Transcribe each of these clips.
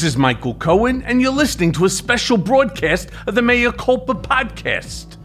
This is Michael Cohen, and you're listening to a special broadcast of the Mea Culpa podcast.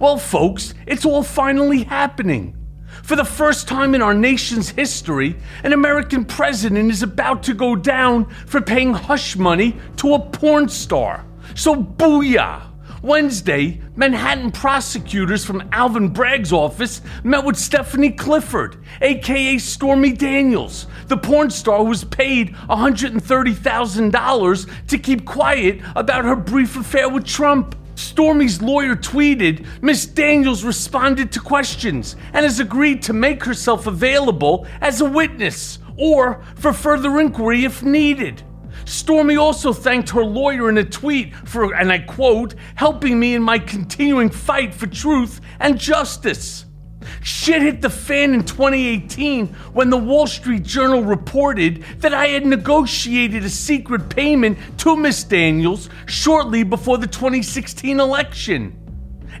Well, folks, it's all finally happening. For the first time in our nation's history, an American president is about to go down for paying hush money to a porn star. So, booyah! Wednesday, Manhattan prosecutors from Alvin Bragg's office met with Stephanie Clifford, aka Stormy Daniels, the porn star who was paid $130,000 to keep quiet about her brief affair with Trump. Stormy's lawyer tweeted Miss Daniels responded to questions and has agreed to make herself available as a witness or for further inquiry if needed. Stormy also thanked her lawyer in a tweet for, and I quote, helping me in my continuing fight for truth and justice. Shit hit the fan in 2018 when the Wall Street Journal reported that I had negotiated a secret payment to Miss Daniels shortly before the 2016 election.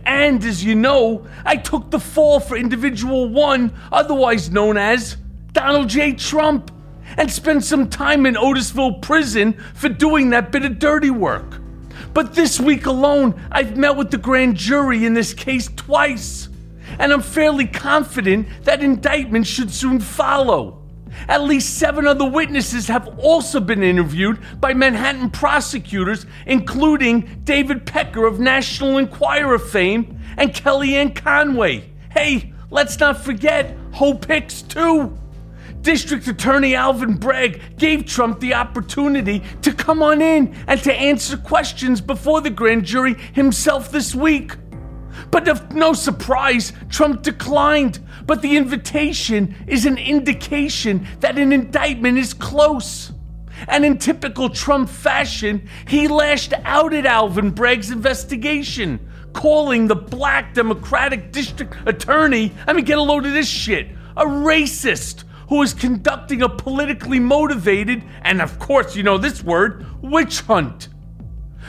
And as you know, I took the fall for individual one, otherwise known as Donald J. Trump and spend some time in Otisville prison for doing that bit of dirty work. But this week alone, I've met with the grand jury in this case twice, and I'm fairly confident that indictment should soon follow. At least seven other witnesses have also been interviewed by Manhattan prosecutors, including David Pecker of National Enquirer fame and Kellyanne Conway. Hey, let's not forget Hope Hicks, too. District Attorney Alvin Bragg gave Trump the opportunity to come on in and to answer questions before the grand jury himself this week. But of no surprise, Trump declined. But the invitation is an indication that an indictment is close. And in typical Trump fashion, he lashed out at Alvin Bragg's investigation, calling the black Democratic district attorney, I mean, get a load of this shit, a racist who is conducting a politically motivated, and of course, you know this word, witch hunt.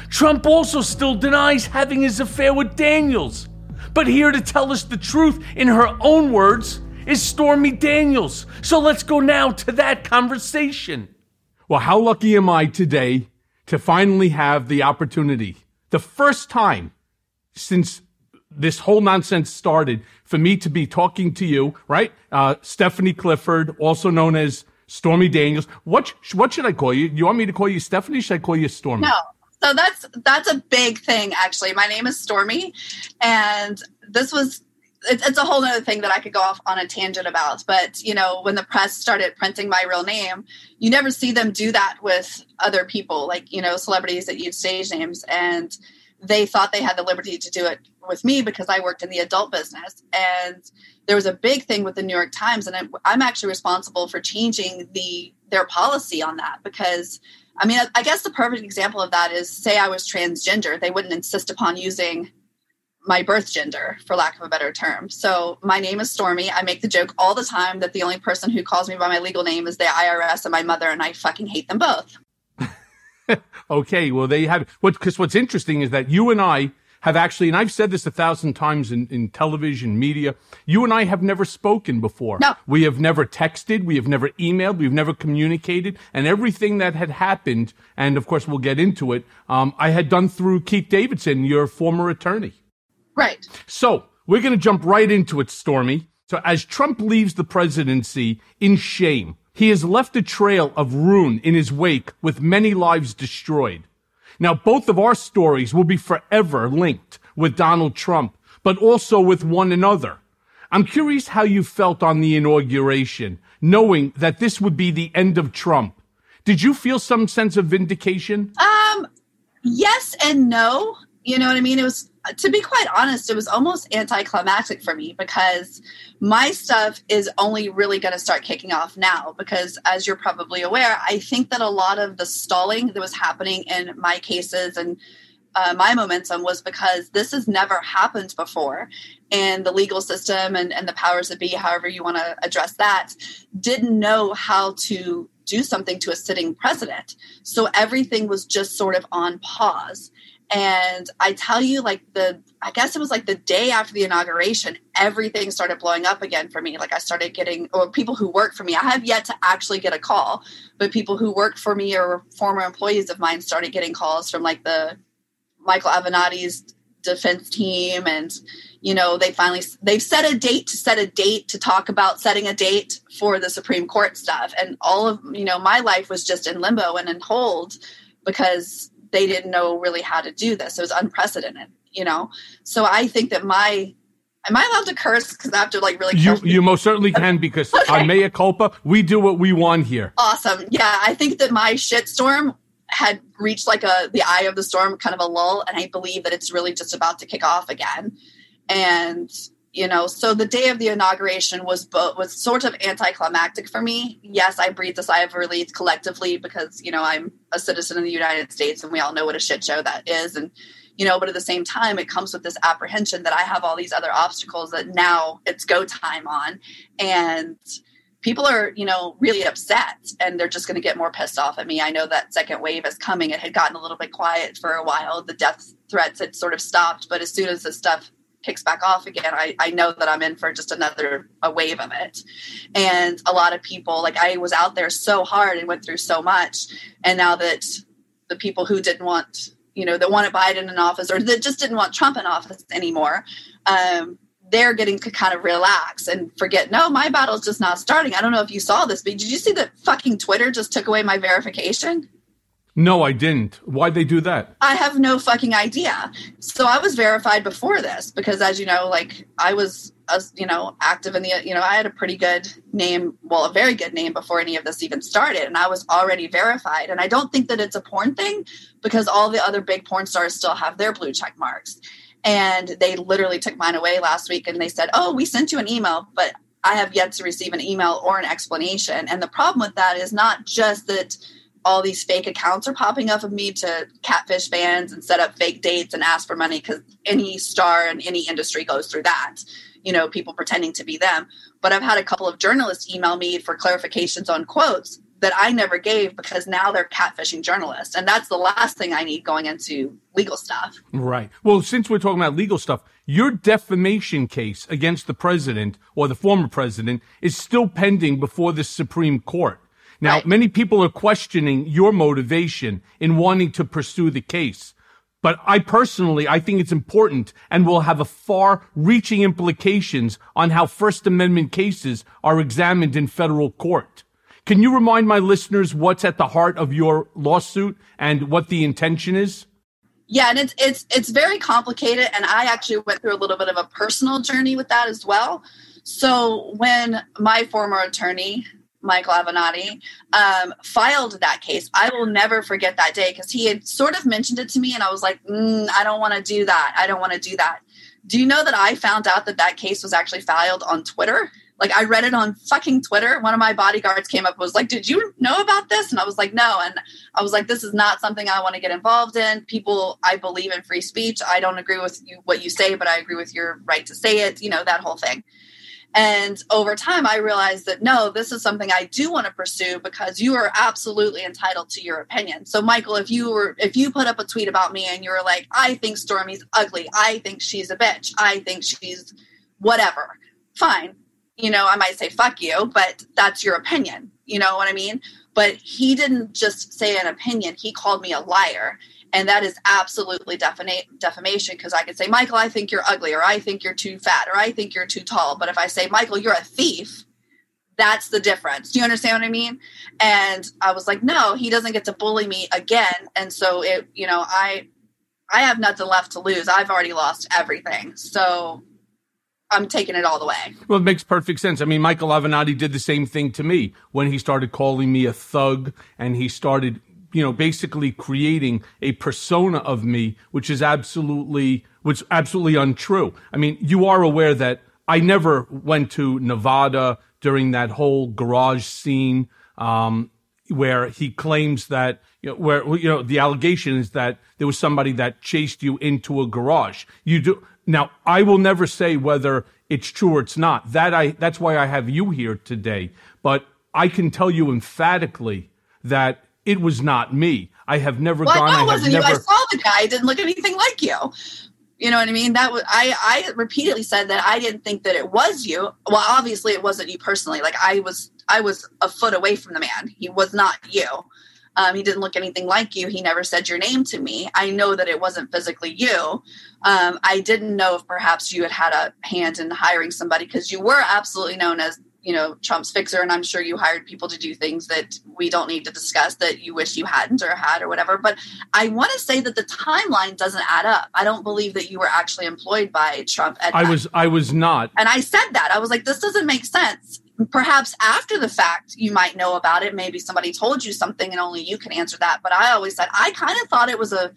Trump also still denies having his affair with Daniels. But here to tell us the truth in her own words is Stormy Daniels. So let's go now to that conversation. Well, how lucky am I today to finally have the opportunity, the first time since this whole nonsense started for me to be talking to you, right? Uh, Stephanie Clifford, also known as Stormy Daniels. What what should I call you? You want me to call you Stephanie? Should I call you Stormy? No. So that's that's a big thing actually. My name is Stormy, and this was it's, it's a whole other thing that I could go off on a tangent about. But you know, when the press started printing my real name, you never see them do that with other people, like you know, celebrities that use stage names and they thought they had the liberty to do it with me because I worked in the adult business. And there was a big thing with the New York Times, and I'm actually responsible for changing the their policy on that because. I mean, I guess the perfect example of that is say I was transgender, they wouldn't insist upon using my birth gender, for lack of a better term. So my name is Stormy. I make the joke all the time that the only person who calls me by my legal name is the IRS and my mother, and I fucking hate them both. okay, well, they have what because what's interesting is that you and I have actually, and I've said this a thousand times in, in television, media, you and I have never spoken before. No. We have never texted, we have never emailed, we've never communicated, and everything that had happened, and of course we'll get into it, um, I had done through Keith Davidson, your former attorney. Right. So we're going to jump right into it, Stormy. So as Trump leaves the presidency in shame, he has left a trail of ruin in his wake with many lives destroyed. Now, both of our stories will be forever linked with Donald Trump, but also with one another. I'm curious how you felt on the inauguration, knowing that this would be the end of Trump. Did you feel some sense of vindication? Um, yes and no. You know what I mean? It was to be quite honest, it was almost anticlimactic for me because my stuff is only really going to start kicking off now. Because, as you're probably aware, I think that a lot of the stalling that was happening in my cases and uh, my momentum was because this has never happened before. And the legal system and, and the powers that be, however you want to address that, didn't know how to do something to a sitting president. So everything was just sort of on pause And I tell you, like the, I guess it was like the day after the inauguration, everything started blowing up again for me. Like I started getting, or people who work for me, I have yet to actually get a call, but people who work for me or former employees of mine started getting calls from like the Michael Avenatti's defense team and you know they finally they've set a date to set a date to talk about setting a date for the supreme court stuff and all of you know my life was just in limbo and in hold because they didn't know really how to do this it was unprecedented you know so i think that my Am I allowed to curse? Because I have to like really. You you most certainly can because okay. on mea culpa we do what we want here. Awesome. Yeah, I think that my shitstorm had reached like a the eye of the storm, kind of a lull, and I believe that it's really just about to kick off again. And you know, so the day of the inauguration was bo- was sort of anticlimactic for me. Yes, I breathed a sigh of relief collectively because you know I'm a citizen of the United States, and we all know what a shit show that is, and you know but at the same time it comes with this apprehension that i have all these other obstacles that now it's go time on and people are, you know, really upset and they're just going to get more pissed off at me. I know that second wave is coming. It had gotten a little bit quiet for a while. The death threats had sort of stopped, but as soon as the stuff kicks back off again, I, I know that I'm in for just another a wave of it. And a lot of people, like I was out there so hard and went through so much. And now that the people who didn't want, you know, that wanted Biden in office or that just didn't want Trump in office anymore, um, they're getting to kind of relax and forget, no, my battle's just not starting. I don't know if you saw this, but did you see that fucking Twitter just took away my verification? No, I didn't. Why'd they do that? I have no fucking idea. So I was verified before this because, as you know, like I was, as you know, active in the, you know, I had a pretty good name, well, a very good name before any of this even started, and I was already verified. And I don't think that it's a porn thing because all the other big porn stars still have their blue check marks. And they literally took mine away last week and they said, Oh, we sent you an email, but I have yet to receive an email or an explanation. And the problem with that is not just that all these fake accounts are popping up of me to catfish fans and set up fake dates and ask for money because any star in any industry goes through that. You know, people pretending to be them. But I've had a couple of journalists email me for clarifications on quotes that I never gave because now they're catfishing journalists. And that's the last thing I need going into legal stuff. Right. Well, since we're talking about legal stuff, your defamation case against the president or the former president is still pending before the Supreme Court. Now, right. many people are questioning your motivation in wanting to pursue the case. But I personally, I think it's important and will have a far reaching implications on how First Amendment cases are examined in federal court. Can you remind my listeners what's at the heart of your lawsuit and what the intention is? Yeah, and it's it's it's very complicated and I actually went through a little bit of a personal journey with that as well. So when my former attorney, Michael Avenatti, um, filed that case, I will never forget that day because he had sort of mentioned it to me, and I was like, mm, I don't want to do that. I don't want to do that. Do you know that I found out that that case was actually filed on Twitter? Like I read it on fucking Twitter. One of my bodyguards came up was like, "Did you know about this?" And I was like, "No." And I was like, "This is not something I want to get involved in." People, I believe in free speech. I don't agree with you what you say, but I agree with your right to say it. You know that whole thing. And over time, I realized that no, this is something I do want to pursue because you are absolutely entitled to your opinion. So, Michael, if you were if you put up a tweet about me and you were like, "I think Stormy's ugly. I think she's a bitch. I think she's whatever," fine you know, I might say fuck you, but that's your opinion. You know what I mean? But he didn't just say an opinion, he called me a liar. And that is absolutely defama- defamation because I could say, Michael, I think you're ugly, or I think you're too fat, or I think you're too tall. But if I say, Michael, you're a thief, that's the difference. Do you understand what I mean? And I was like, no, he doesn't get to bully me again. And so it, you know, I I have nothing left to lose. I've already lost everything. So I'm taking it all the way. Well, it makes perfect sense. I mean, Michael Avenatti did the same thing to me when he started calling me a thug and he started, you know, basically creating a persona of me, which is absolutely, which absolutely untrue. I mean, you are aware that I never went to Nevada during that whole garage scene, um, where he claims that, you know, where, you know, the allegation is that there was somebody that chased you into a garage. You do, now, I will never say whether it's true or it's not. That I, that's why I have you here today. But I can tell you emphatically that it was not me. I have never well, gone. I know I wasn't never, you. I saw the guy. It didn't look anything like you. You know what I mean? That was I. I repeatedly said that I didn't think that it was you. Well, obviously it wasn't you personally. Like I was, I was a foot away from the man. He was not you. Um, he didn't look anything like you. He never said your name to me. I know that it wasn't physically you. Um, I didn't know if perhaps you had had a hand in hiring somebody because you were absolutely known as you know Trump's fixer, and I'm sure you hired people to do things that we don't need to discuss that you wish you hadn't or had or whatever. But I want to say that the timeline doesn't add up. I don't believe that you were actually employed by Trump. I was. I was not. And I said that I was like, this doesn't make sense. Perhaps after the fact, you might know about it. Maybe somebody told you something, and only you can answer that. But I always said I kind of thought it was a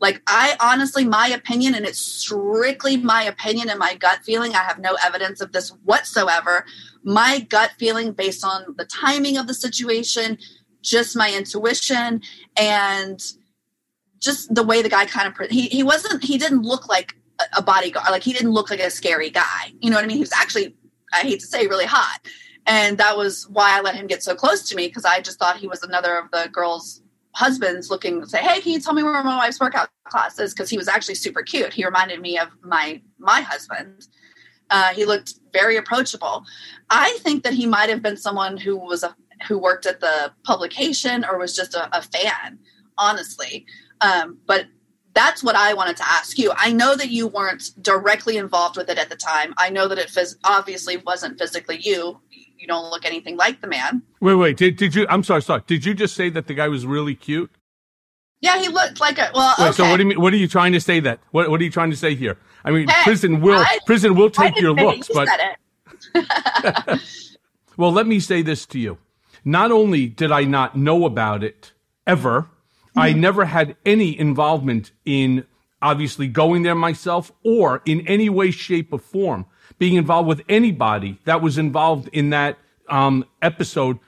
like I honestly, my opinion, and it's strictly my opinion and my gut feeling. I have no evidence of this whatsoever. My gut feeling, based on the timing of the situation, just my intuition, and just the way the guy kind of he he wasn't he didn't look like a bodyguard like he didn't look like a scary guy you know what i mean he was actually i hate to say really hot and that was why i let him get so close to me because i just thought he was another of the girls husbands looking say, "Hey, can you tell me where my wife's workout class is?" Because he was actually super cute. He reminded me of my my husband. Uh, he looked very approachable. I think that he might have been someone who was a who worked at the publication or was just a, a fan, honestly. Um, but that's what I wanted to ask you. I know that you weren't directly involved with it at the time. I know that it phys- obviously wasn't physically you you don't look anything like the man. Wait, wait. Did, did you? I'm sorry, sorry. Did you just say that the guy was really cute? Yeah, he looked like a well. Wait, okay. So what do you mean? What are you trying to say? That what? What are you trying to say here? I mean, Hey, prison will I- prison will take your looks, you but said it. well, let me say this to you. Not only did I not know about it ever, I Mm-hmm. never had any involvement in obviously going there myself or in any way, shape, or form being involved with anybody that was involved in that um, episode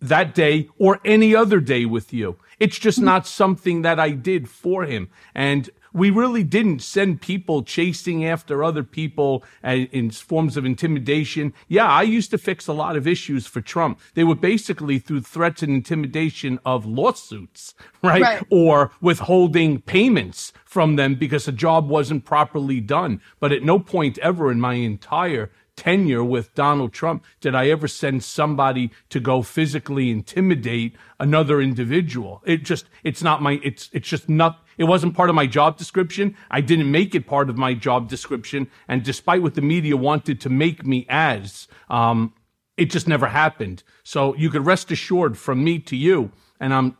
that day or any other day with you. It's just not something that I did for him. And we really didn't send people chasing after other people uh, in forms of intimidation. Yeah, I used to fix a lot of issues for Trump. They were basically through threats and intimidation of lawsuits, right? Right. Or withholding payments from them because a job wasn't properly done. But at no point ever in my entire tenure with Donald Trump did I ever send somebody to go physically intimidate another individual. It just it's not my it's it's just not it wasn't part of my job description. I didn't make it part of my job description and despite what the media wanted to make me as um it just never happened. So you could rest assured from me to you and I'm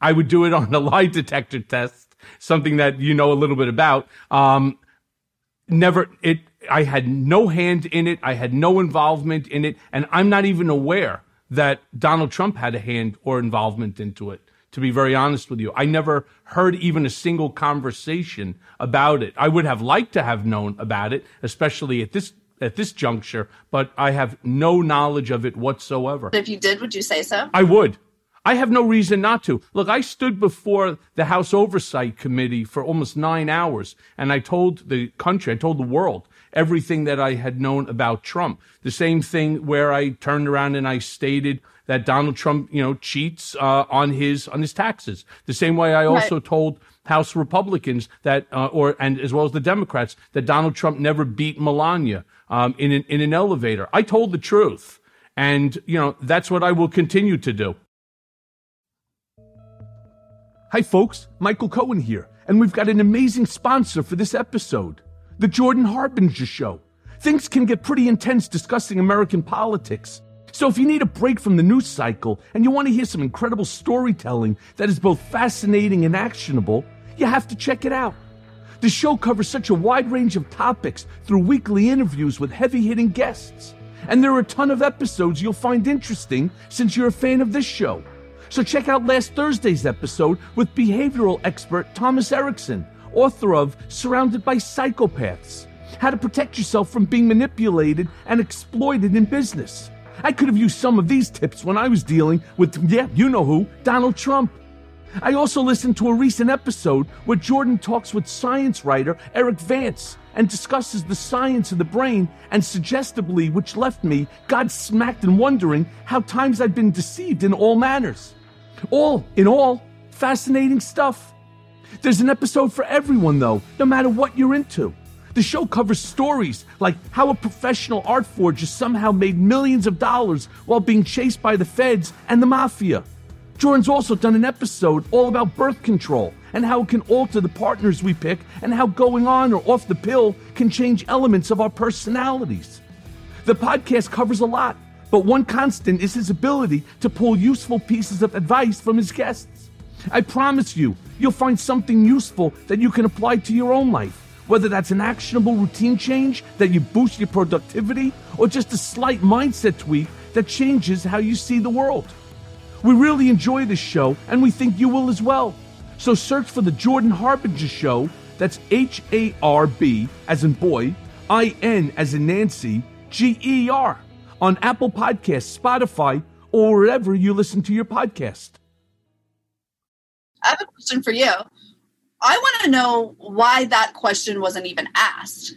I would do it on a lie detector test, something that you know a little bit about. Um never it I had no hand in it. I had no involvement in it. And I'm not even aware that Donald Trump had a hand or involvement into it, to be very honest with you. I never heard even a single conversation about it. I would have liked to have known about it, especially at this at this juncture, but I have no knowledge of it whatsoever. if you did, would you say so? I would. I have no reason not to. Look, I stood before the House Oversight Committee for almost nine hours, and I told the country, I told the world everything that I had known about Trump. The same thing where I turned around and I stated that Donald Trump, you know, cheats uh, on his on his taxes. The same way I also Right. told House Republicans that, uh, or and as well as the Democrats, that Donald Trump never beat Melania um, in an, in an elevator. I told the truth, and you know that's what I will continue to do. Hi, folks. Michael Cohen here, and we've got an amazing sponsor for this episode The Jordan Harbinger Show. Things can get pretty intense discussing American politics. So if you need a break from the news cycle and you want to hear some incredible storytelling that is both fascinating and actionable, you have to check it out. The show covers such a wide range of topics through weekly interviews with heavy hitting guests. And there are a ton of episodes you'll find interesting since you're a fan of this show. So check out last Thursday's episode with behavioral expert Thomas Erikson, author of Surrounded by Psychopaths How to Protect Yourself from Being Manipulated and Exploited in Business. I could have used some of these tips when I was dealing with, yeah, you know who, Donald Trump. I also listened to a recent episode where Jordan talks with science writer Erik Vance and discusses the science of the brain and suggestively, which left me God smacked and wondering how times I'd been deceived in all manners. All in all, fascinating stuff. There's an episode for everyone, though, no matter what you're into. The show covers stories like how a professional art forger somehow made millions of dollars while being chased by the feds and the mafia. Jordan's also done an episode all about birth control and how it can alter the partners we pick and how going on or off the pill can change elements of our personalities. The podcast covers a lot, but one constant is his ability to pull useful pieces of advice from his guests. I promise you, you'll find something useful that you can apply to your own life, whether that's an actionable routine change that you boost your productivity or just a slight mindset tweak that changes how you see the world. We really enjoy this show and we think you will as well. So search for the Jordan Harbinger Show. That's H A R B as in boy, I N as in Nancy, G E R on Apple Podcasts, Spotify, or wherever you listen to your podcast. I have a question for you. I want to know why that question wasn't even asked.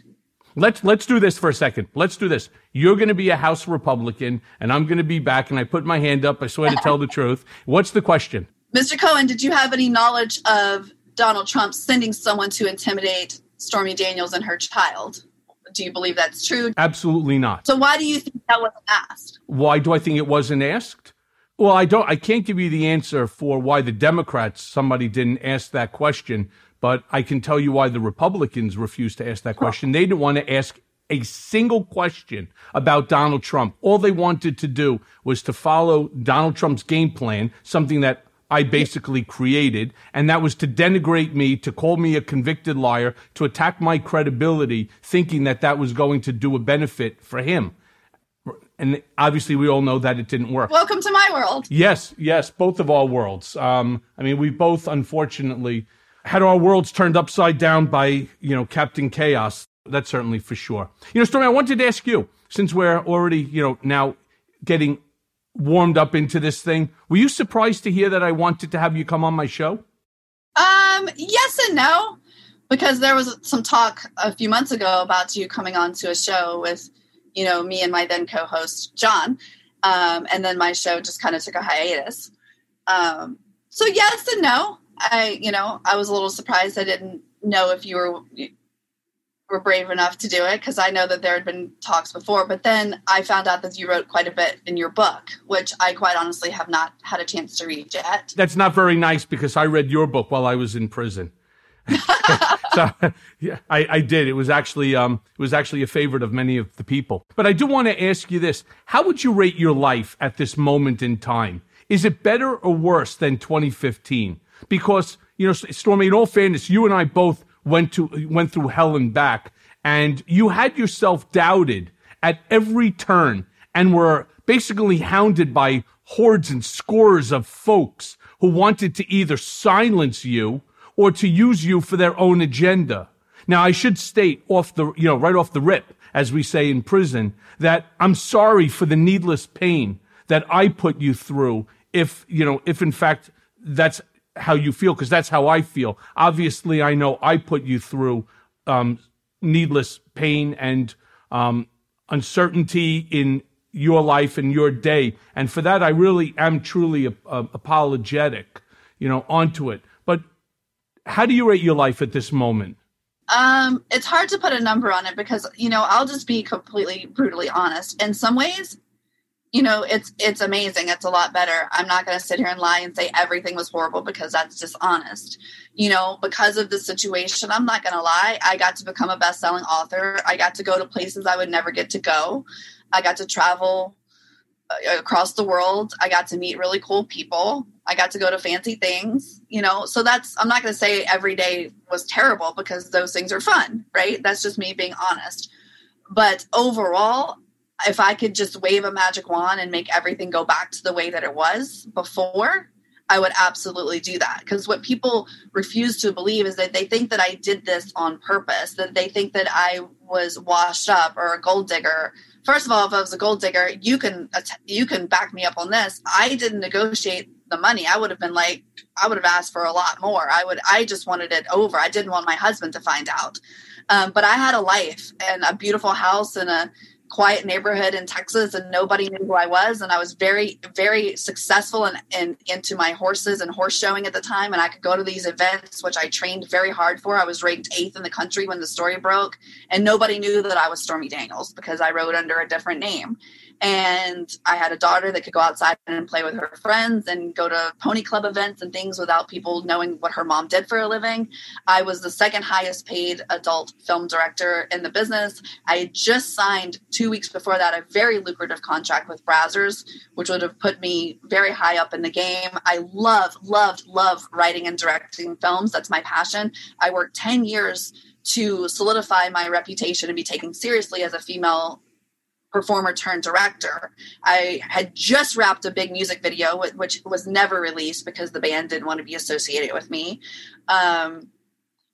Let's let's do this for a second. Let's do this. You're going to be a House Republican, and I'm going to be back. And I put my hand up. I swear to tell the truth. What's the question? Mr. Cohen, did you have any knowledge of Donald Trump sending someone to intimidate Stormy Daniels and her child? Do you believe that's true? Absolutely not. So why do you think that wasn't asked? Why do I think it wasn't asked? Well, I don't. I can't give you the answer for why the Democrats somebody didn't ask that question, but I can tell you why the Republicans refused to ask that question. They didn't want to ask a single question about Donald Trump. All they wanted to do was to follow Donald Trump's game plan, something that I basically created, and that was to denigrate me, to call me a convicted liar, to attack my credibility, thinking that that was going to do a benefit for him and obviously we all know that it didn't work. Welcome to my world. Yes, yes, both of our worlds. Um, I mean, we both unfortunately had our worlds turned upside down by you know Captain Chaos. That's certainly for sure. You know, Stormy, I wanted to ask you since we're already you know now getting warmed up into this thing. Were you surprised to hear that I wanted to have you come on my show? Um, yes and no, because there was some talk a few months ago about you coming on to a show with you know, me and my then co-host John, um, and then my show just kind of took a hiatus. Um, so yes and no. I, you know, I was a little surprised. I didn't know if you were were brave enough to do it because I know that there had been talks before. But then I found out that you wrote quite a bit in your book, which I quite honestly have not had a chance to read yet. That's not very nice because I read your book while I was in prison. so yeah, I, I, did. It was actually um, it was actually a favorite of many of the people. But I do want to ask you this: How would you rate your life at this moment in time? Is it better or worse than 2015? Because you know, Stormy. In all fairness, you and I both went to went through hell and back, and you had yourself doubted at every turn, and were basically hounded by hordes and scores of folks who wanted to either silence you or to use you for their own agenda. Now, I should state off the, you know, right off the rip, as we say in prison, that I'm sorry for the needless pain that I put you through if, you know, if in fact that's how you feel, because that's how I feel. Obviously, I know I put you through um, needless pain and um, uncertainty in your life and your day. And for that, I really am truly apologetic, you know, onto it how do you rate your life at this moment? Um, it's hard to put a number on it because you know I'll just be completely brutally honest. In some ways, you know it's it's amazing. It's a lot better. I'm not going to sit here and lie and say everything was horrible because that's dishonest. You know, because of the situation, I'm not going to lie. I got to become a best-selling author. I got to go to places I would never get to go. I got to travel uh, across the world. I got to meet really cool people. I got to go to fancy things, you know. So that's I'm not going to say every day was terrible because those things are fun, right? That's just me being honest. But overall, if I could just wave a magic wand and make everything go back to the way that it was before, I would absolutely do that. Because what people refuse to believe is that they think that I did this on purpose, that they think that I was washed up or a gold digger first of all, if I was a gold digger, you can you can back me up on this. I didn't negotiate the money. I would have been like, I would have asked for a lot more. I would, I just wanted it over. I didn't want my husband to find out. Um, but I had a life and a beautiful house and a quiet neighborhood in Texas and nobody knew who I was. And I was very, very successful and in, in, into my horses and horse showing at the time. And I could go to these events, which I trained very hard for. I was ranked eighth in the country when the story broke. And nobody knew that I was Stormy Daniels because I rode under a different name and I had a daughter that could go outside and play with her friends and go to pony club events and things without people knowing what her mom did for a living. I was the second highest paid adult film director in the business. I had just signed two weeks before that a very lucrative contract with Brazzers, which would have put me very high up in the game. I love, loved, love writing and directing films. That's my passion. I worked 10 years to solidify my reputation and be taken seriously as a female performer turned director. I had just wrapped a big music video, which was never released because the band didn't want to be associated with me. Um,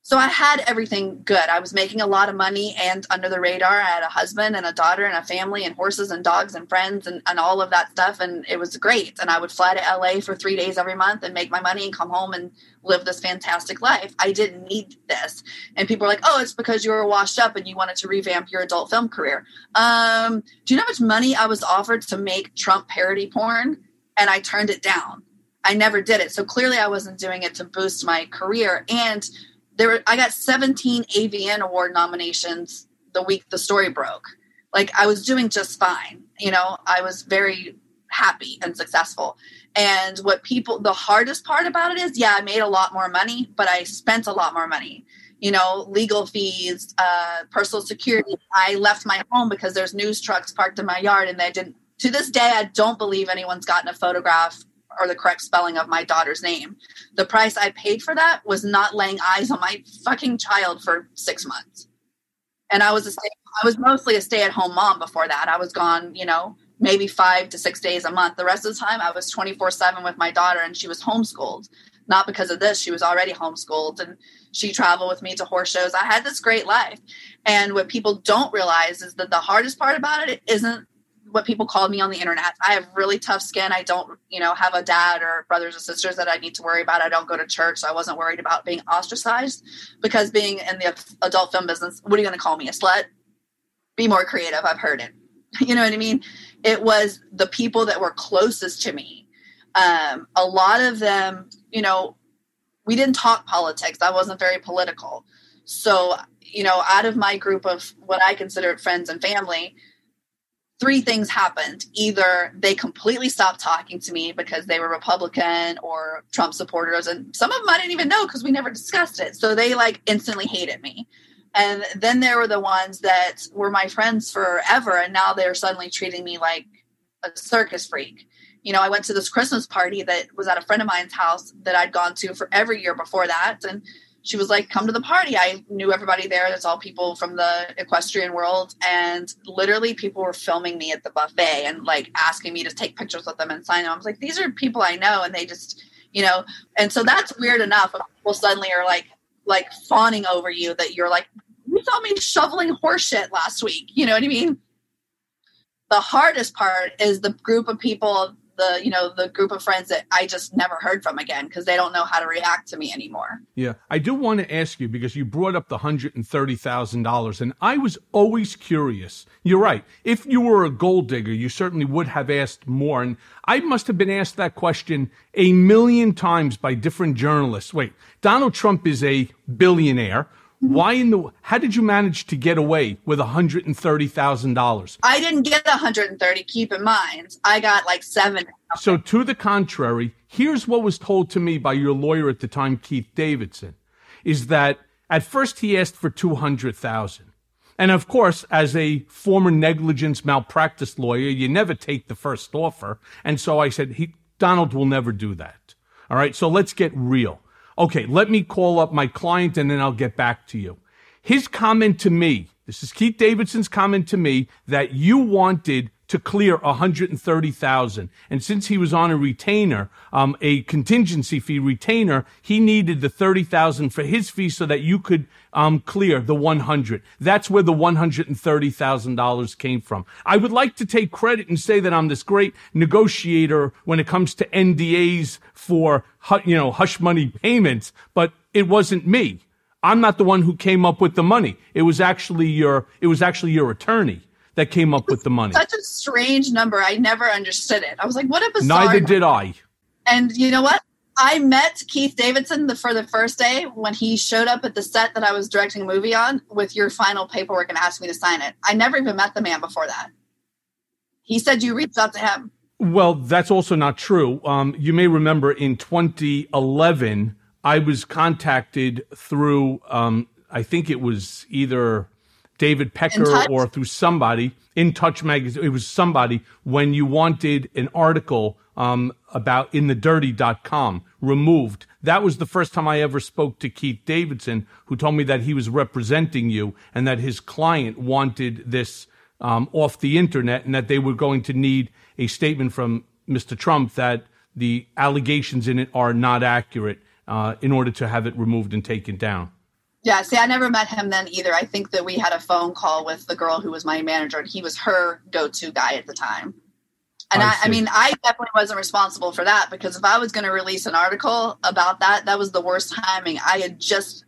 so I had everything good. I was making a lot of money and under the radar. I had a husband and a daughter and a family and horses and dogs and friends and, and all of that stuff. And it was great. And I would fly to LA for three days every month and make my money and come home and live this fantastic life. I didn't need this. And people were like, oh, it's because you were washed up and you wanted to revamp your adult film career. Um, do you know how much money I was offered to make Trump parody porn? And I turned it down. I never did it. So clearly I wasn't doing it to boost my career. And there were, I got 17 AVN award nominations the week the story broke. Like I was doing just fine. You know, I was very happy and successful. And what people, the hardest part about it is, yeah, I made a lot more money, but I spent a lot more money. You know, legal fees, uh, personal security. I left my home because there's news trucks parked in my yard, and they didn't. To this day, I don't believe anyone's gotten a photograph or the correct spelling of my daughter's name. The price I paid for that was not laying eyes on my fucking child for six months. And I was a stay, I was mostly a stay at home mom before that. I was gone, you know, maybe five to six days a month. The rest of the time, I was 24 7 with my daughter, and she was homeschooled. Not because of this, she was already homeschooled, and she traveled with me to horse shows. I had this great life. And what people don't realize is that the hardest part about it isn't what people called me on the internet. I have really tough skin. I don't, you know, have a dad or brothers or sisters that I need to worry about. I don't go to church, so I wasn't worried about being ostracized because being in the adult film business, what are you going to call me a slut? Be more creative. I've heard it. You know what I mean? It was the people that were closest to me. Um, a lot of them, you know, we didn't talk politics. I wasn't very political. So, you know, out of my group of what I considered friends and family, three things happened. Either they completely stopped talking to me because they were Republican or Trump supporters, and some of them I didn't even know because we never discussed it. So they like instantly hated me. And then there were the ones that were my friends forever, and now they're suddenly treating me like a circus freak. You know, I went to this Christmas party that was at a friend of mine's house that I'd gone to for every year before that. And she was like, come to the party. I knew everybody there. That's all people from the equestrian world. And literally people were filming me at the buffet and like asking me to take pictures with them and sign them. I was like, these are people I know. And they just, you know, and so that's weird enough. People suddenly are like, like fawning over you that you're like, you saw me shoveling horseshit last week. You know what I mean? The hardest part is the group of people the you know the group of friends that I just never heard from again because they don't know how to react to me anymore. Yeah, I do want to ask you because you brought up the hundred and thirty thousand dollars, and I was always curious. You're right. If you were a gold digger, you certainly would have asked more, and I must have been asked that question a million times by different journalists. Wait, Donald Trump is a billionaire. Mm-hmm. Why in the how did you manage to get away with hundred and thirty thousand dollars? I didn't get the hundred and thirty. Keep in mind, I got like seven. So to the contrary, here's what was told to me by your lawyer at the time, Keith Davidson, is that at first he asked for two hundred thousand, and of course, as a former negligence malpractice lawyer, you never take the first offer. And so I said, he, Donald will never do that. All right, so let's get real. Okay, let me call up my client and then I'll get back to you. His comment to me, this is Keith Davidson's comment to me that you wanted to clear 130,000. And since he was on a retainer, um, a contingency fee retainer, he needed the 30,000 for his fee so that you could um, clear the 100. That's where the $130,000 came from. I would like to take credit and say that I'm this great negotiator when it comes to NDAs for, you know, hush money payments, but it wasn't me. I'm not the one who came up with the money. It was actually your, it was actually your attorney. That came up with the money. Such a strange number. I never understood it. I was like, what a bizarre. Neither did I. And you know what? I met Keith Davidson the, for the first day when he showed up at the set that I was directing a movie on with your final paperwork and asked me to sign it. I never even met the man before that. He said you reached out to him. Well, that's also not true. Um, you may remember in 2011, I was contacted through, um, I think it was either David Pecker or through somebody in Touch magazine. It was somebody when you wanted an article um, about in the dirty.com removed. That was the first time I ever spoke to Keith Davidson, who told me that he was representing you and that his client wanted this um, off the internet and that they were going to need a statement from Mr. Trump that the allegations in it are not accurate uh, in order to have it removed and taken down. Yeah, see, I never met him then either. I think that we had a phone call with the girl who was my manager, and he was her go to guy at the time. And I, I, I, mean, I definitely wasn't responsible for that because if I was going to release an article about that, that was the worst timing. I had just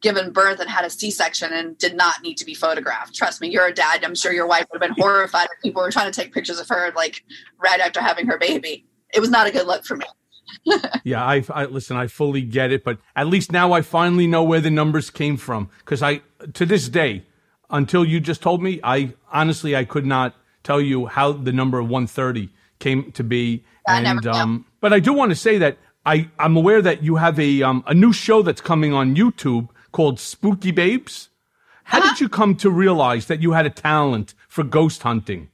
given birth and had a C-section and did not need to be photographed. Trust me, you're a dad. I'm sure your wife would have been horrified if people were trying to take pictures of her like right after having her baby. It was not a good look for me. yeah, I, I listen. I fully get it, but at least now I finally know where the numbers came from. Because I, to this day, until you just told me, I honestly I could not tell you how the number 130 came to be. I and um, but I do want to say that I I'm aware that you have a um a new show that's coming on YouTube called Spooky Babes. How uh-huh. did you come to realize that you had a talent for ghost hunting?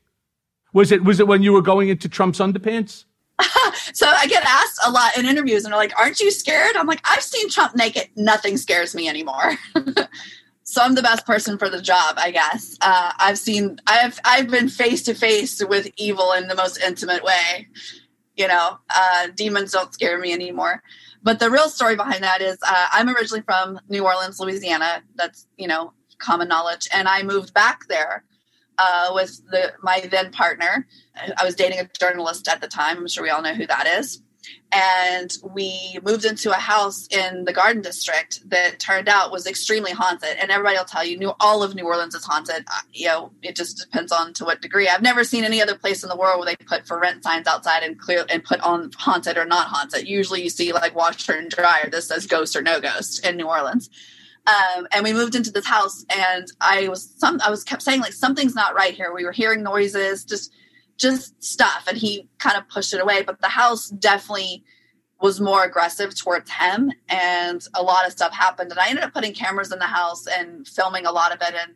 Was it was it when you were going into Trump's underpants? so I get asked a lot in interviews, and they're like, "Aren't you scared?" I'm like, "I've seen Trump naked. Nothing scares me anymore." so I'm the best person for the job, I guess. Uh, I've seen, I've, I've been face to face with evil in the most intimate way. You know, uh, demons don't scare me anymore. But the real story behind that is, uh, I'm originally from New Orleans, Louisiana. That's you know common knowledge, and I moved back there uh, with the my then partner. I was dating a journalist at the time. I'm sure we all know who that is and we moved into a house in the Garden District that turned out was extremely haunted. And everybody will tell you, New, all of New Orleans is haunted. Uh, you know, it just depends on to what degree. I've never seen any other place in the world where they put for rent signs outside and clear and put on haunted or not haunted. Usually, you see like washer and dryer. This says ghost or no ghost in New Orleans. Um, and we moved into this house, and I was some. I was kept saying like something's not right here. We were hearing noises, just just stuff and he kind of pushed it away but the house definitely was more aggressive towards him and a lot of stuff happened and i ended up putting cameras in the house and filming a lot of it and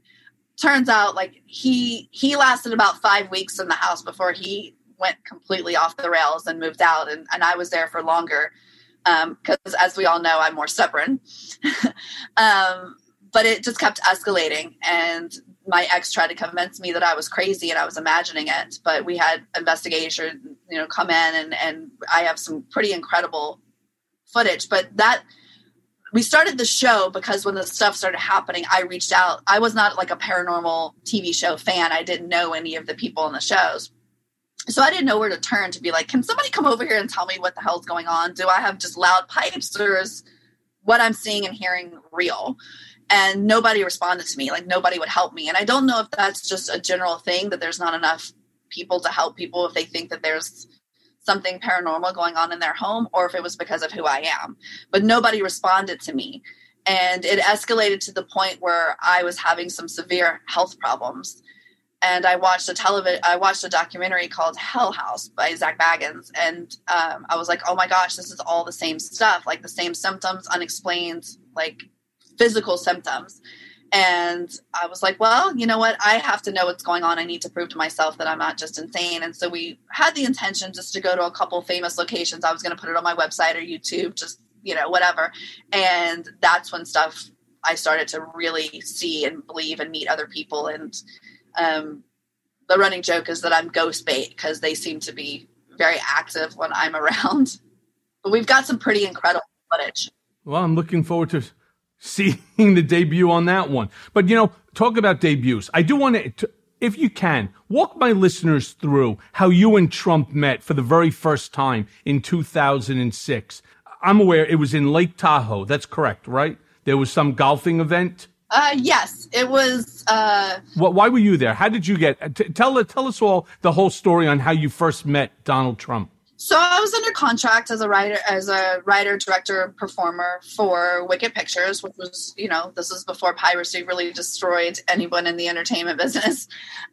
turns out like he he lasted about five weeks in the house before he went completely off the rails and moved out and, and i was there for longer because um, as we all know i'm more stubborn um, but it just kept escalating and my ex tried to convince me that I was crazy and I was imagining it. But we had investigation, you know, come in and and I have some pretty incredible footage. But that we started the show because when the stuff started happening, I reached out. I was not like a paranormal TV show fan. I didn't know any of the people in the shows. So I didn't know where to turn to be like, can somebody come over here and tell me what the hell's going on? Do I have just loud pipes or is what I'm seeing and hearing real? and nobody responded to me like nobody would help me and i don't know if that's just a general thing that there's not enough people to help people if they think that there's something paranormal going on in their home or if it was because of who i am but nobody responded to me and it escalated to the point where i was having some severe health problems and i watched a television i watched a documentary called hell house by Zak Bagans and um, i was like oh my gosh this is all the same stuff like the same symptoms unexplained like physical symptoms. And I was like, well, you know what? I have to know what's going on. I need to prove to myself that I'm not just insane. And so we had the intention just to go to a couple famous locations. I was going to put it on my website or YouTube, just, you know, whatever. And that's when stuff I started to really see and believe and meet other people. And um, the running joke is that I'm ghost bait because they seem to be very active when I'm around. But we've got some pretty incredible footage. Well, I'm looking forward to seeing the debut on that one. But you know, talk about debuts. I do want to, if you can, walk my listeners through how you and Trump met for the very first time in 2006. I'm aware it was in Lake Tahoe. That's correct, right? There was some golfing event. Uh, yes, it was. Uh, what, why were you there? How did you get? T- tell tell us all the whole story on how you first met Donald Trump. So I was under contract as a writer, as a writer, director, performer for Wicked Pictures, which was, you know, this was before piracy really destroyed anyone in the entertainment business.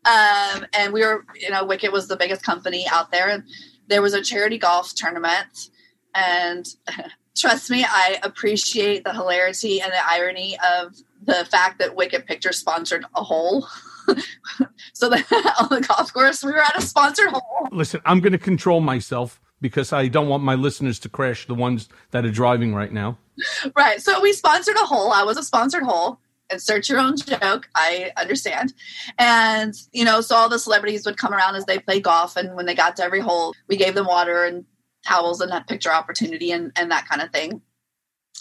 Um, and we were, you know, Wicked was the biggest company out there. And there was a charity golf tournament, and trust me, I appreciate the hilarity and the irony of the fact that Wicked Pictures sponsored a hole. so that on the golf course, we were at a sponsored hole. Listen, I'm going to control myself because I don't want my listeners to crash the ones that are driving right now. Right. So we sponsored a hole. I was a sponsored hole. Insert your own joke. I understand. And, you know, so all the celebrities would come around as they play golf. And when they got to every hole, we gave them water and towels and that picture opportunity and, and that kind of thing.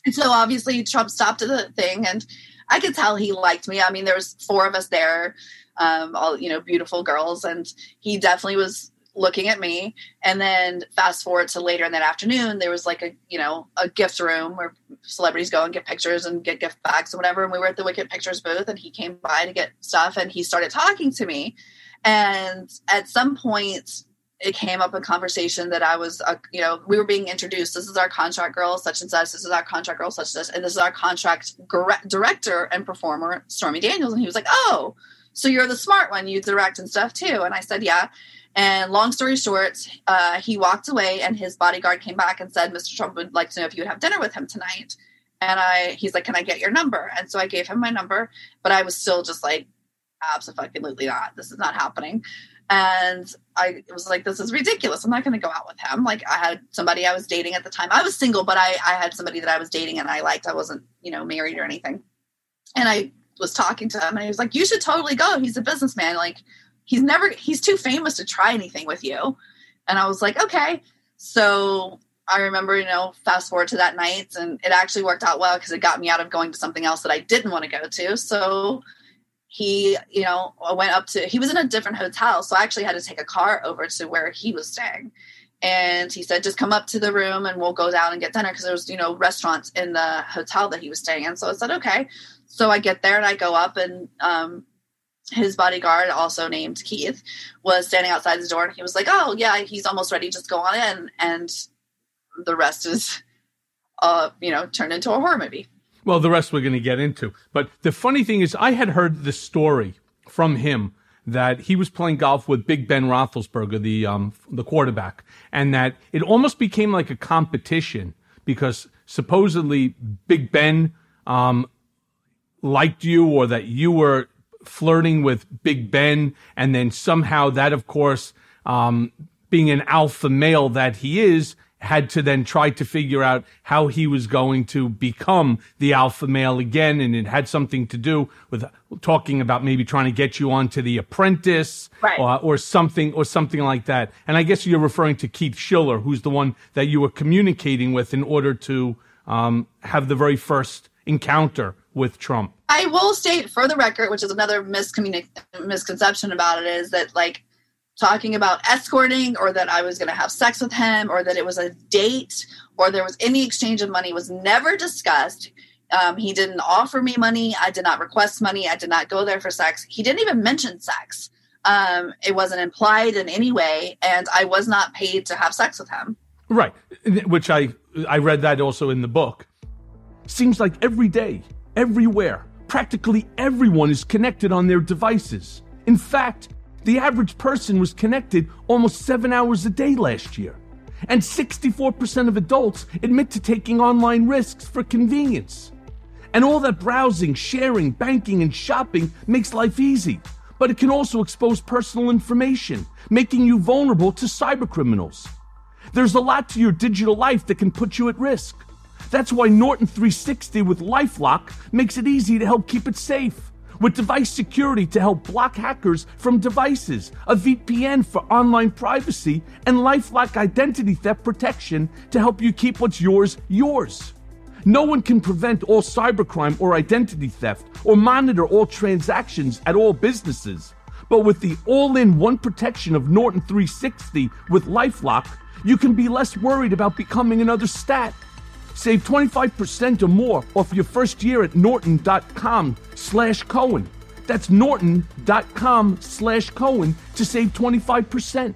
And so obviously Trump stopped at the thing and I could tell he liked me. I mean, there was four of us there, um, all you know, beautiful girls, and he definitely was looking at me. And then fast forward to later in that afternoon, there was like a you know a gift room where celebrities go and get pictures and get gift bags and whatever. And we were at the Wicked Pictures booth, and he came by to get stuff, and he started talking to me. And at some point, it came up in conversation that I was, uh, you know, we were being introduced. This is our contract girl, such and such. This is our contract girl, such and such. And this is our contract director and performer, Stormy Daniels. And he was like, oh, so you're the smart one. You direct and stuff too. And I said, yeah. And long story short, uh, he walked away and his bodyguard came back and said, Mr. Trump would like to know if you would have dinner with him tonight. And I, he's like, can I get your number? And so I gave him my number, but I was still just like, absolutely not. This is not happening and I was like, this is ridiculous. I'm not going to go out with him. Like I had somebody I was dating at the time. I was single, but I, I had somebody that I was dating and I liked. I wasn't, you know, married or anything. And I was talking to him and he was like, you should totally go. He's a businessman. Like he's never, he's too famous to try anything with you. And I was like, okay. So I remember, you know, fast forward to that night and it actually worked out well because it got me out of going to something else that I didn't want to go to. So he, you know, went up to, he was in a different hotel. So I actually had to take a car over to where he was staying. And he said, just come up to the room and we'll go down and get dinner because there was, you know, restaurants in the hotel that he was staying in. So I said, okay. So I get there and I go up and, um, his bodyguard, also named Keith, was standing outside the door and he was like, Oh, yeah, he's almost ready. Just go on in. And the rest is, uh, you know, turned into a horror movie. Well, the rest we're going to get into. But the funny thing is, I had heard the story from him that he was playing golf with Big Ben Roethlisberger, the um, the quarterback, and that it almost became like a competition because supposedly Big Ben um, liked you, or that you were flirting with Big Ben, and then somehow that, of course, um, being an alpha male that he is, had to then try to figure out how he was going to become the alpha male again. And it had something to do with talking about maybe trying to get you onto the apprentice right. or, or something or something like that. And I guess you're referring to Keith Schiller, who's the one that you were communicating with in order to um, have the very first encounter with Trump. I will state for the record, which is another miscommunic- misconception about it, is that like talking about escorting or that I was going to have sex with him or that it was a date or there was any exchange of money was never discussed. Um, he didn't offer me money. I did not request money. I did not go there for sex. He didn't even mention sex. Um, it wasn't implied in any way, and I was not paid to have sex with him. Right, which I I read that also in the book. Seems like every day, everywhere, practically everyone is connected on their devices. In fact, the average person was connected almost seven hours a day last year. And 64% of adults admit to taking online risks for convenience. And all that browsing, sharing, banking, and shopping makes life easy. But it can also expose personal information, making you vulnerable to cybercriminals. There's a lot to your digital life that can put you at risk. That's why Norton 360 with Lifelock makes it easy to help keep it safe with device security to help block hackers from devices, a VPN for online privacy, and Lifelock identity theft protection to help you keep what's yours yours. No one can prevent all cybercrime or identity theft or monitor all transactions at all businesses. But with the all in one protection of Norton 360 with Lifelock, you can be less worried about becoming another stat. Save 25% or more off your first year at norton.com slash Cohen. That's norton.com slash Cohen to save 25%.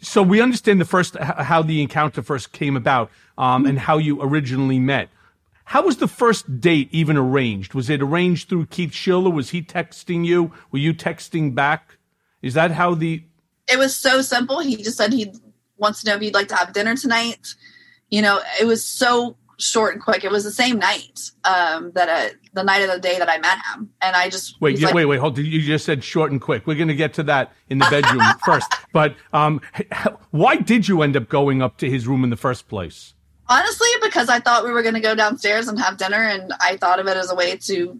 So we understand the first, how the encounter first came about um, and how you originally met. How was the first date even arranged? Was it arranged through Keith Schiller? Was he texting you? Were you texting back? Is that how the. It was so simple. He just said he wants to know if you'd like to have dinner tonight. You know, it was so short and quick. It was the same night um, that uh, the night of the day that I met him, and I just wait, like, wait, wait, hold. You just said short and quick. We're going to get to that in the bedroom first. But um, why did you end up going up to his room in the first place? Honestly, because I thought we were going to go downstairs and have dinner, and I thought of it as a way to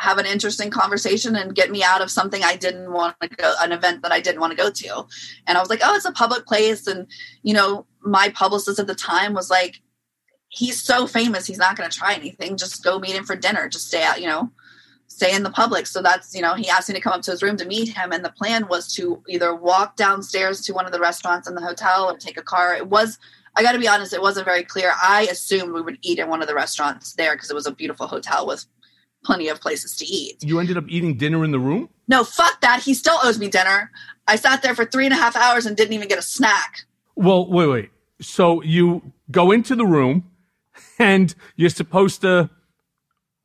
have an interesting conversation and get me out of something I didn't want to go, an event that I didn't want to go to. And I was like, oh, it's a public place. And, you know, my publicist at the time was like, he's so famous, he's not going to try anything. Just go meet him for dinner. Just stay out, you know, stay in the public. So that's, you know, he asked me to come up to his room to meet him. And the plan was to either walk downstairs to one of the restaurants in the hotel or take a car. It was, I got to be honest, it wasn't very clear. I assumed we would eat in one of the restaurants there because it was a beautiful hotel with plenty of places to eat. You ended up eating dinner in the room? No, fuck that. He still owes me dinner. I sat there for three and a half hours and didn't even get a snack. Well, wait, wait. So you go into the room and you're supposed to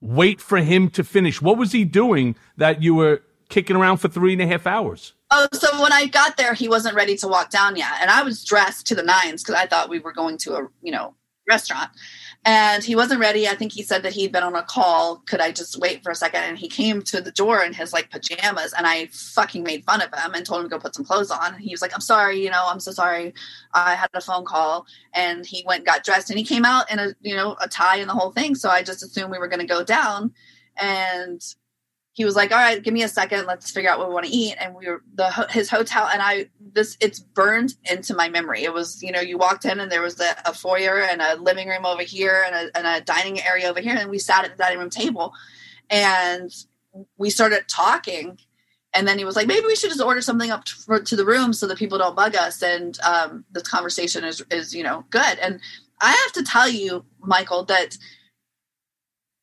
wait for him to finish. What was he doing that you were kicking around for three and a half hours? Oh, so when I got there, he wasn't ready to walk down yet, and I was dressed to the nines because I thought we were going to a you know restaurant and he wasn't ready. I think he said that he'd been on a call. Could I just wait for a second? And he came to the door in his like pajamas, and I fucking made fun of him and told him to go put some clothes on. And he was like, "I'm sorry, you know, I'm so sorry. I had a phone call." And he went got dressed, and he came out in a you know a tie and the whole thing. So I just assumed we were going to go down, and he was like, "All right, give me a second. Let's figure out what we want to eat." And we were the his hotel, and I this it's burned into my memory. It was you know you walked in and there was a, a foyer and a living room over here and a, and a dining area over here, and we sat at the dining room table, and we started talking. And then he was like, maybe we should just order something up to, for, to the room so that people don't bug us, and um, conversation is is you know good. And I have to tell you, Michael, that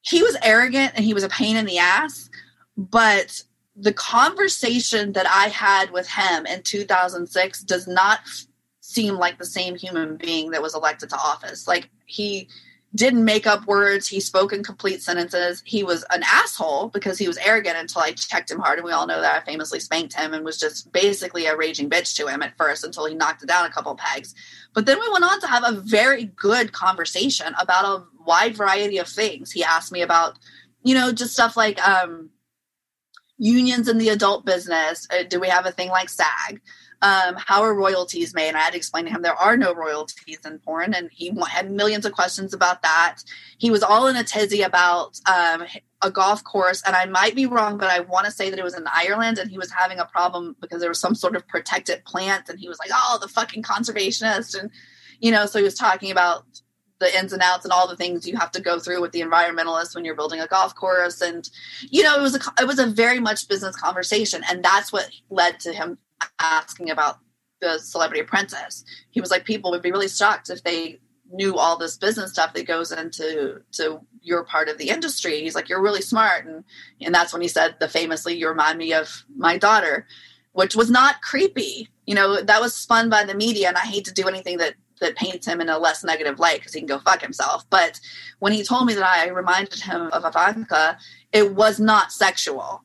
he was arrogant and he was a pain in the ass but the conversation that I had with him in 2006 does not seem like the same human being that was elected to office. Like he didn't make up words. He spoke in complete sentences. He was an asshole because he was arrogant until I checked him hard. And we all know that I famously spanked him and was just basically a raging bitch to him at first until he knocked it down a couple pegs. But then we went on to have a very good conversation about a wide variety of things. He asked me about, you know, just stuff like, um, unions in the adult business. Uh, do we have a thing like SAG? Um, how are royalties made? And I had to explain to him there are no royalties in porn, and he had millions of questions about that. He was all in a tizzy about um, a golf course, and I might be wrong, but I want to say that it was in Ireland, and he was having a problem because there was some sort of protected plant, and he was like, "Oh, the fucking conservationist," and you know, so he was talking about the ins and outs and all the things you have to go through with the environmentalist when you're building a golf course. And you know it was a it was a very much business conversation. And that's what led to him asking about the celebrity apprentice. He was like people would be really shocked if they knew all this business stuff that goes into to your part of the industry. He's like you're really smart. And and that's when he said the famously you remind me of my daughter which was not creepy. You know that was spun by the media and i hate to do anything that that paints him in a less negative light because he can go fuck himself. But when he told me that I reminded him of Ivanka, it was not sexual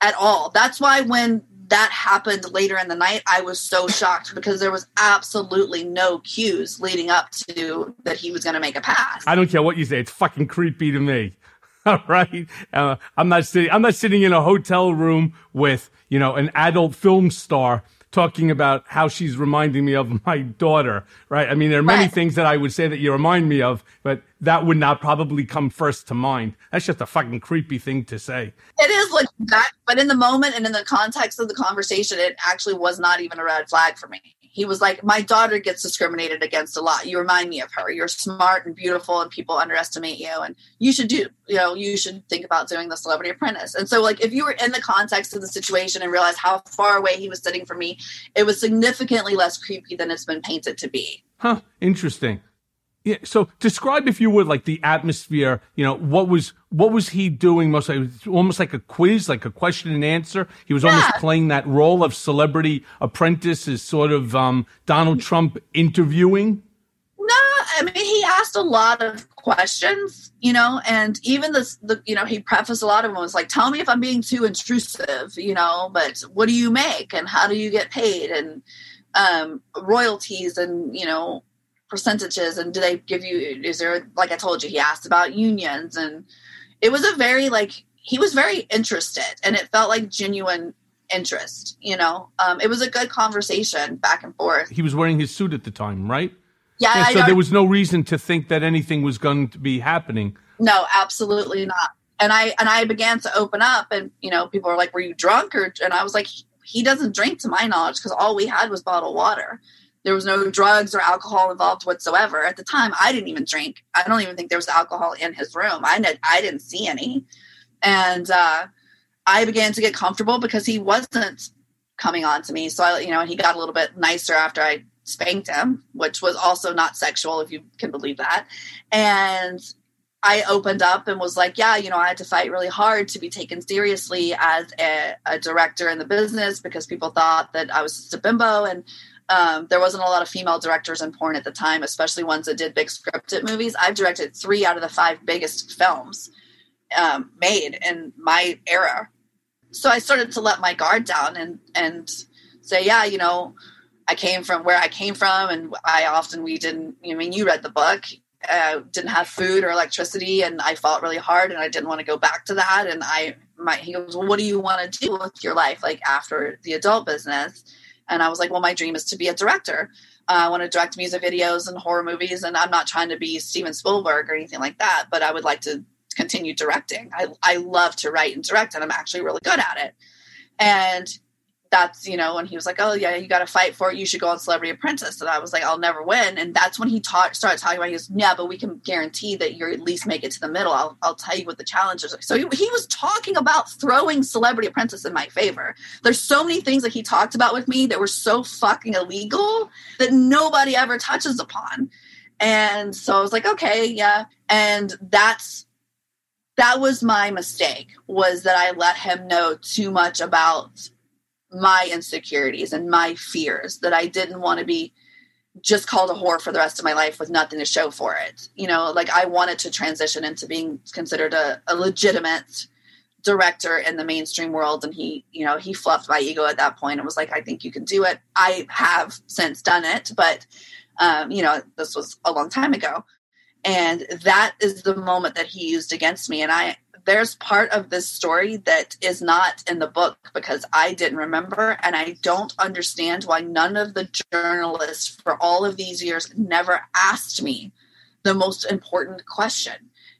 at all. That's why when that happened later in the night, I was so shocked because there was absolutely no cues leading up to that he was going to make a pass. I don't care what you say; it's fucking creepy to me. All right, uh, I'm not sitting. I'm not sitting in a hotel room with you know an adult film star talking about how she's reminding me of my daughter, right? I mean, there are many right. things that I would say that you remind me of, but that would not probably come first to mind. That's just a fucking creepy thing to say. It is like that, but in the moment and in the context of the conversation, it actually was not even a red flag for me he was like, My daughter gets discriminated against a lot. You remind me of her. You're smart and beautiful, and people underestimate you. And you should do, you know, you should think about doing the celebrity apprentice. And so, like, if you were in the context of the situation and realized how far away he was sitting from me, it was significantly less creepy than it's been painted to be. Huh. Interesting. Yeah. So describe, if you would, like the atmosphere. You know, what was what was he doing? Most like, almost like a quiz, like a question and answer. He was yeah. almost playing that role of celebrity apprentice, as sort of um, Donald Trump interviewing. No, I mean he asked a lot of questions, you know, and even this, the you know, he prefaced a lot of them was like, "Tell me if I'm being too intrusive," you know, but what do you make and how do you get paid and um, royalties and you know percentages and do they give you is there like i told you he asked about unions and it was a very like he was very interested and it felt like genuine interest you know? Um, it was a good conversation back and forth. He was wearing his suit at the time right? Yeah, yeah so there was no reason to think that anything was going to be happening. No absolutely not. And i and i began to open up and you know people were like were you drunk or and i was like he doesn't drink to my knowledge because all we had was bottled water there was no drugs or alcohol involved whatsoever. At the time, I didn't even drink. I don't even think there was alcohol in his room. I, did, I didn't see any. And uh, I began to get comfortable because he wasn't coming on to me. So, I, you know, he got a little bit nicer after I spanked him, which was also not sexual, if you can believe that. And I opened up and was like, yeah, you know, I had to fight really hard to be taken seriously as a, a director in the business because people thought that I was just a bimbo. And um, there wasn't a lot of female directors in porn at the time, especially ones that did big scripted movies. I've directed three out of the five biggest films um, made in my era. So I started to let my guard down and and say, yeah, you know, I came from where I came from, and I often we didn't. I mean, you read the book. Uh, didn't have food or electricity, and I fought really hard, and I didn't want to go back to that. And I, my, he goes, well, "What do you want to do with your life, like after the adult business?" And I was like, well, my dream is to be a director. Uh, I want to direct music videos and horror movies. And I'm not trying to be Steven Spielberg or anything like that, but I would like to continue directing. I, I love to write and direct, and I'm actually really good at it. And that's you know when he was like oh yeah you got to fight for it. You should go on celebrity apprentice. And i was like i'll never win. And that's when he taught started talking about he goes yeah but we can guarantee that you at least make it to the middle. I'll, I'll tell you what the challenges are so he, he was talking about throwing celebrity apprentice in my favor. There's so many things that he talked about with me that were so fucking illegal that nobody ever touches upon. And so i was like okay yeah. And that's that was my mistake was that i let him know too much about my insecurities and my fears that I didn't want to be just called a whore for the rest of my life with nothing to show for it. You know, like I wanted to transition into being considered a, a legitimate director in the mainstream world. And he, you know, he fluffed my ego at that point and was like, I think you can do it. I have since done it, but, um, you know, this was a long time ago. And that is the moment that he used against me. And I, there's part of this story that is not in the book because I didn't remember and I don't understand why none of the journalists for all of these years never asked me the most important question.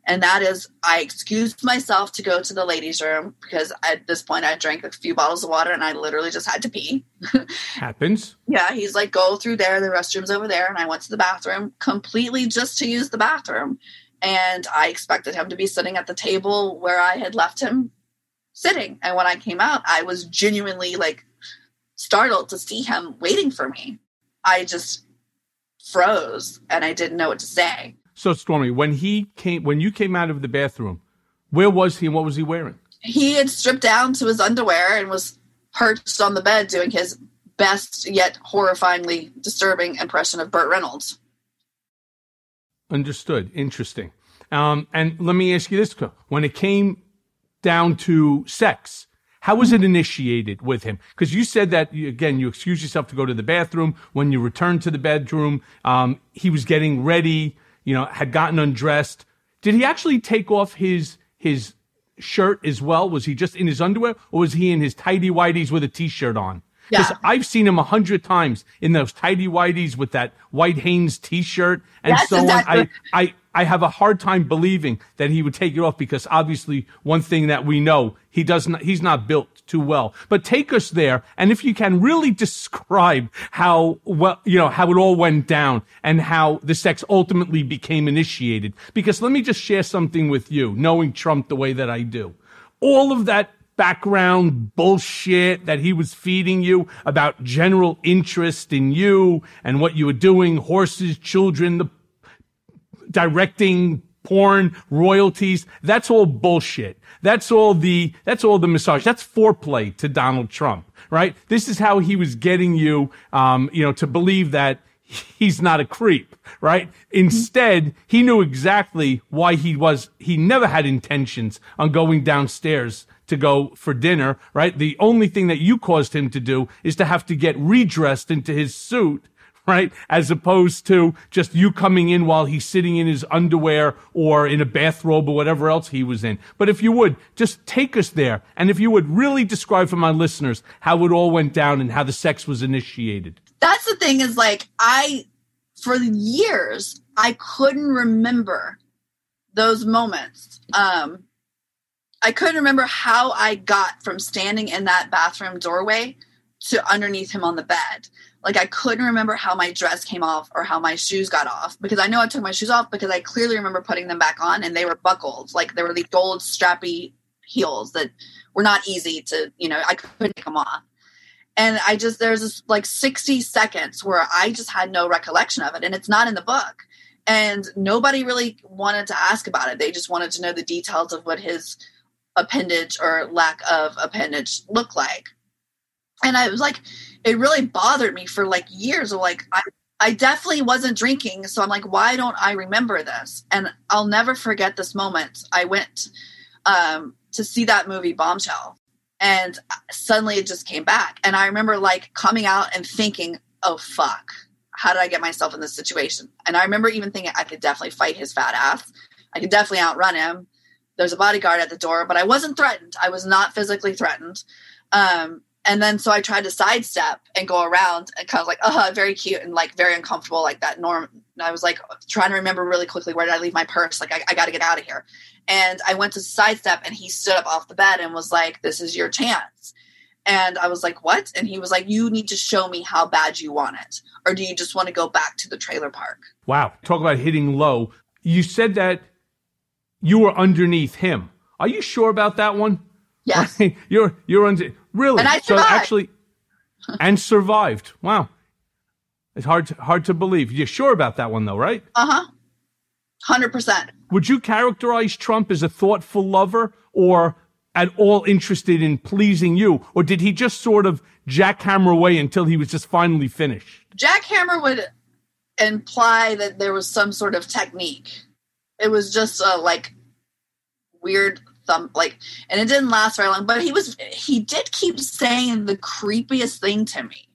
And that is, I excused myself to go to the ladies' room because at this point I drank a few bottles of water and I literally just had to pee. Happens. yeah, he's like, go through there, the restroom's over there. And I went to the bathroom completely just to use the bathroom and I expected him to be sitting at the table where I had left him sitting. And when I came out, I was genuinely like startled to see him waiting for me. I just froze and I didn't know what to say. So Stormy, when he came when you came out of the bathroom, where was he and what was he wearing? He had stripped down to his underwear and was perched on the bed doing his best yet horrifyingly disturbing impression of Burt Reynolds. Understood. Interesting. Um, and let me ask you this: when it came down to sex, how was it initiated with him? Because you said that again, you excused yourself to go to the bathroom. When you returned to the bedroom, um, he was getting ready. You know, had gotten undressed. Did he actually take off his his shirt as well? Was he just in his underwear, or was he in his tidy whities with a t-shirt on? Because yeah. I've seen him a hundred times in those tidy whities with that white Hanes T-shirt and That's so exactly. on. I, I, I have a hard time believing that he would take it off because obviously one thing that we know he does not, he's not built too well. But take us there, and if you can really describe how well you know how it all went down and how the sex ultimately became initiated. Because let me just share something with you, knowing Trump the way that I do. All of that background bullshit that he was feeding you about general interest in you and what you were doing, horses, children, the directing porn, royalties. That's all bullshit. That's all the, that's all the massage. That's foreplay to Donald Trump, right? This is how he was getting you, um, you know, to believe that he's not a creep, right? Instead, he knew exactly why he was, he never had intentions on going downstairs to go for dinner, right? The only thing that you caused him to do is to have to get redressed into his suit right? As opposed to just you coming in while he's sitting in his underwear or in a bathrobe or whatever else he was in. But if you would, just take us there. And if you would really describe for my listeners how it all went down and how the sex was initiated. That's the thing is like, I, for years, I couldn't remember those moments. Um, I couldn't remember how I got from standing in that bathroom doorway to underneath him on the bed. Like I couldn't remember how my dress came off or how my shoes got off because I know I took my shoes off because I clearly remember putting them back on and they were buckled. Like they were the gold strappy heels that were not easy to, you know, I couldn't take them off. And I just there's this like 60 seconds where I just had no recollection of it and it's not in the book. And nobody really wanted to ask about it. They just wanted to know the details of what his appendage or lack of appendage look like. And I was like, it really bothered me for like years of like I I definitely wasn't drinking, so I'm like, why don't I remember this? And I'll never forget this moment. I went um, to see that movie Bombshell, and suddenly it just came back. And I remember like coming out and thinking, oh fuck, how did I get myself in this situation? And I remember even thinking I could definitely fight his fat ass. I could definitely outrun him. There's a bodyguard at the door, but I wasn't threatened. I was not physically threatened. Um, and then so I tried to sidestep and go around and kind of like, uh very cute and like very uncomfortable, like that norm. And I was like trying to remember really quickly where did I leave my purse? Like I, I got to get out of here. And I went to sidestep and he stood up off the bed and was like, "This is your chance." And I was like, "What?" And he was like, "You need to show me how bad you want it, or do you just want to go back to the trailer park?" Wow, talk about hitting low. You said that you were underneath him. Are you sure about that one? Yes. you're you're under really and I survived. so actually and survived. Wow. It's hard to, hard to believe. You're sure about that one though, right? Uh-huh. 100%. Would you characterize Trump as a thoughtful lover or at all interested in pleasing you or did he just sort of jackhammer away until he was just finally finished? Jackhammer would imply that there was some sort of technique. It was just a like weird thumb like and it didn't last very long but he was he did keep saying the creepiest thing to me.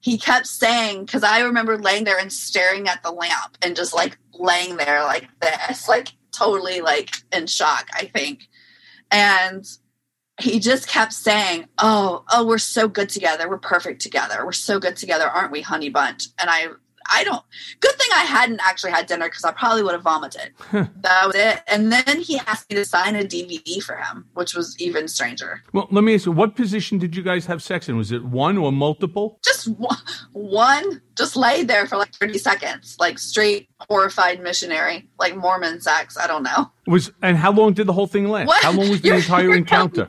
He kept saying because i remember laying there and staring at the lamp and just like laying there like this like totally like in shock i think. And he just kept saying oh oh we're so good together. We're perfect together. We're so good together. Aren't we honey bunch? And i I don't. Good thing I hadn't actually had dinner because I probably would have vomited. that was it. And then he asked me to sign a DVD for him, which was even stranger. Well, let me ask you, what position did you guys have sex in? Was it one or multiple? Just one. Just laid there for like 30 seconds, like straight horrified missionary, like Mormon sex. I don't know. Was and how long did the whole thing last? What? How long was the you're, entire you're encounter?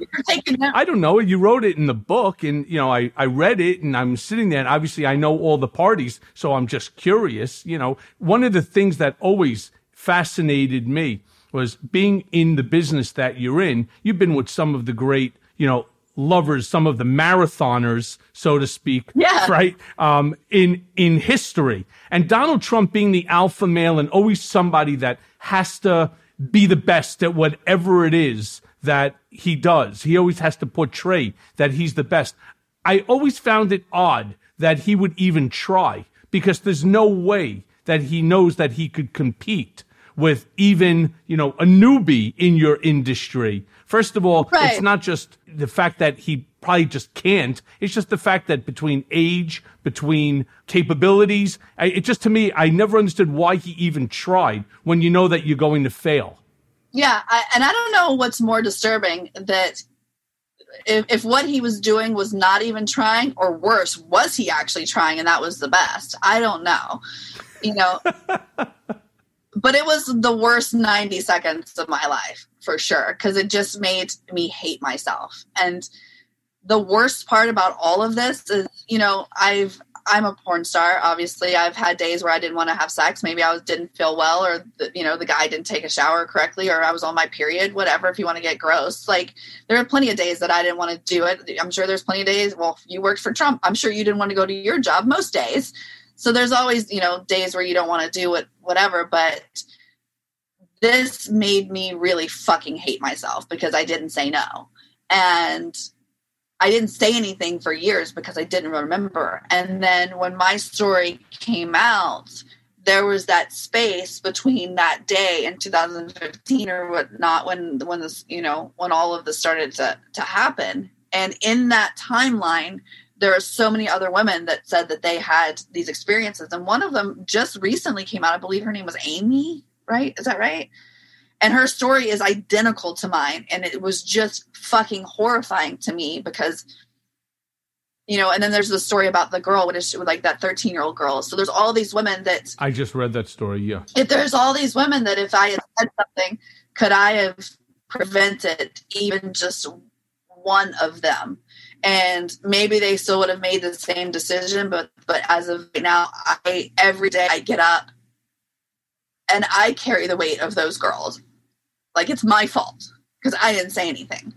I don't know. You wrote it in the book, and you know, I I read it, and I'm sitting there, and obviously I know all the parties, so I'm just curious. You know, one of the things that always fascinated me was being in the business that you're in. You've been with some of the great, you know, lovers, some of the marathoners, so to speak, yeah. right? Um, in in history, and Donald Trump being the alpha male and always somebody that has to be the best at whatever it is that he does. He always has to portray that he's the best. I always found it odd that he would even try because there's no way that he knows that he could compete with even, you know, a newbie in your industry. First of all, right. it's not just the fact that he probably just can't. It's just the fact that between age, between capabilities, it just to me, I never understood why he even tried when you know that you're going to fail. Yeah, I, and I don't know what's more disturbing that if, if what he was doing was not even trying, or worse, was he actually trying and that was the best? I don't know. You know. but it was the worst 90 seconds of my life for sure because it just made me hate myself. And the worst part about all of this is you know i've i'm a porn star obviously. I've had days where i didn't want to have sex. Maybe i was, didn't feel well or the, you know the guy didn't take a shower correctly or i was on my period whatever if you want to get gross. Like there are plenty of days that i didn't want to do it. I'm sure there's plenty of days well you worked for trump. I'm sure you didn't want to go to your job most days so there's always you know days where you don't want to do it whatever but this made me really fucking hate myself because i didn't say no. And i didn't say anything for years because i didn't remember. And then when my story came out there was that space between that day in 2015 or whatnot when when this you know when all of this started to to happen. And in that timeline there are so many other women that said that they had these experiences and one of them just recently came out. I believe her name was amy right? Is that right? And her story is identical to mine and it was just fucking horrifying to me because you know and then there's the story about the girl what is she like that 13 year old girl. So there's all these women that i just read that story yeah. If there's all these women that if i had said something could i have prevented even just one of them. And maybe they still would have made the same decision but but as of right now i every day i get up and i carry the weight of those girls. Like it's my fault because i didn't say anything.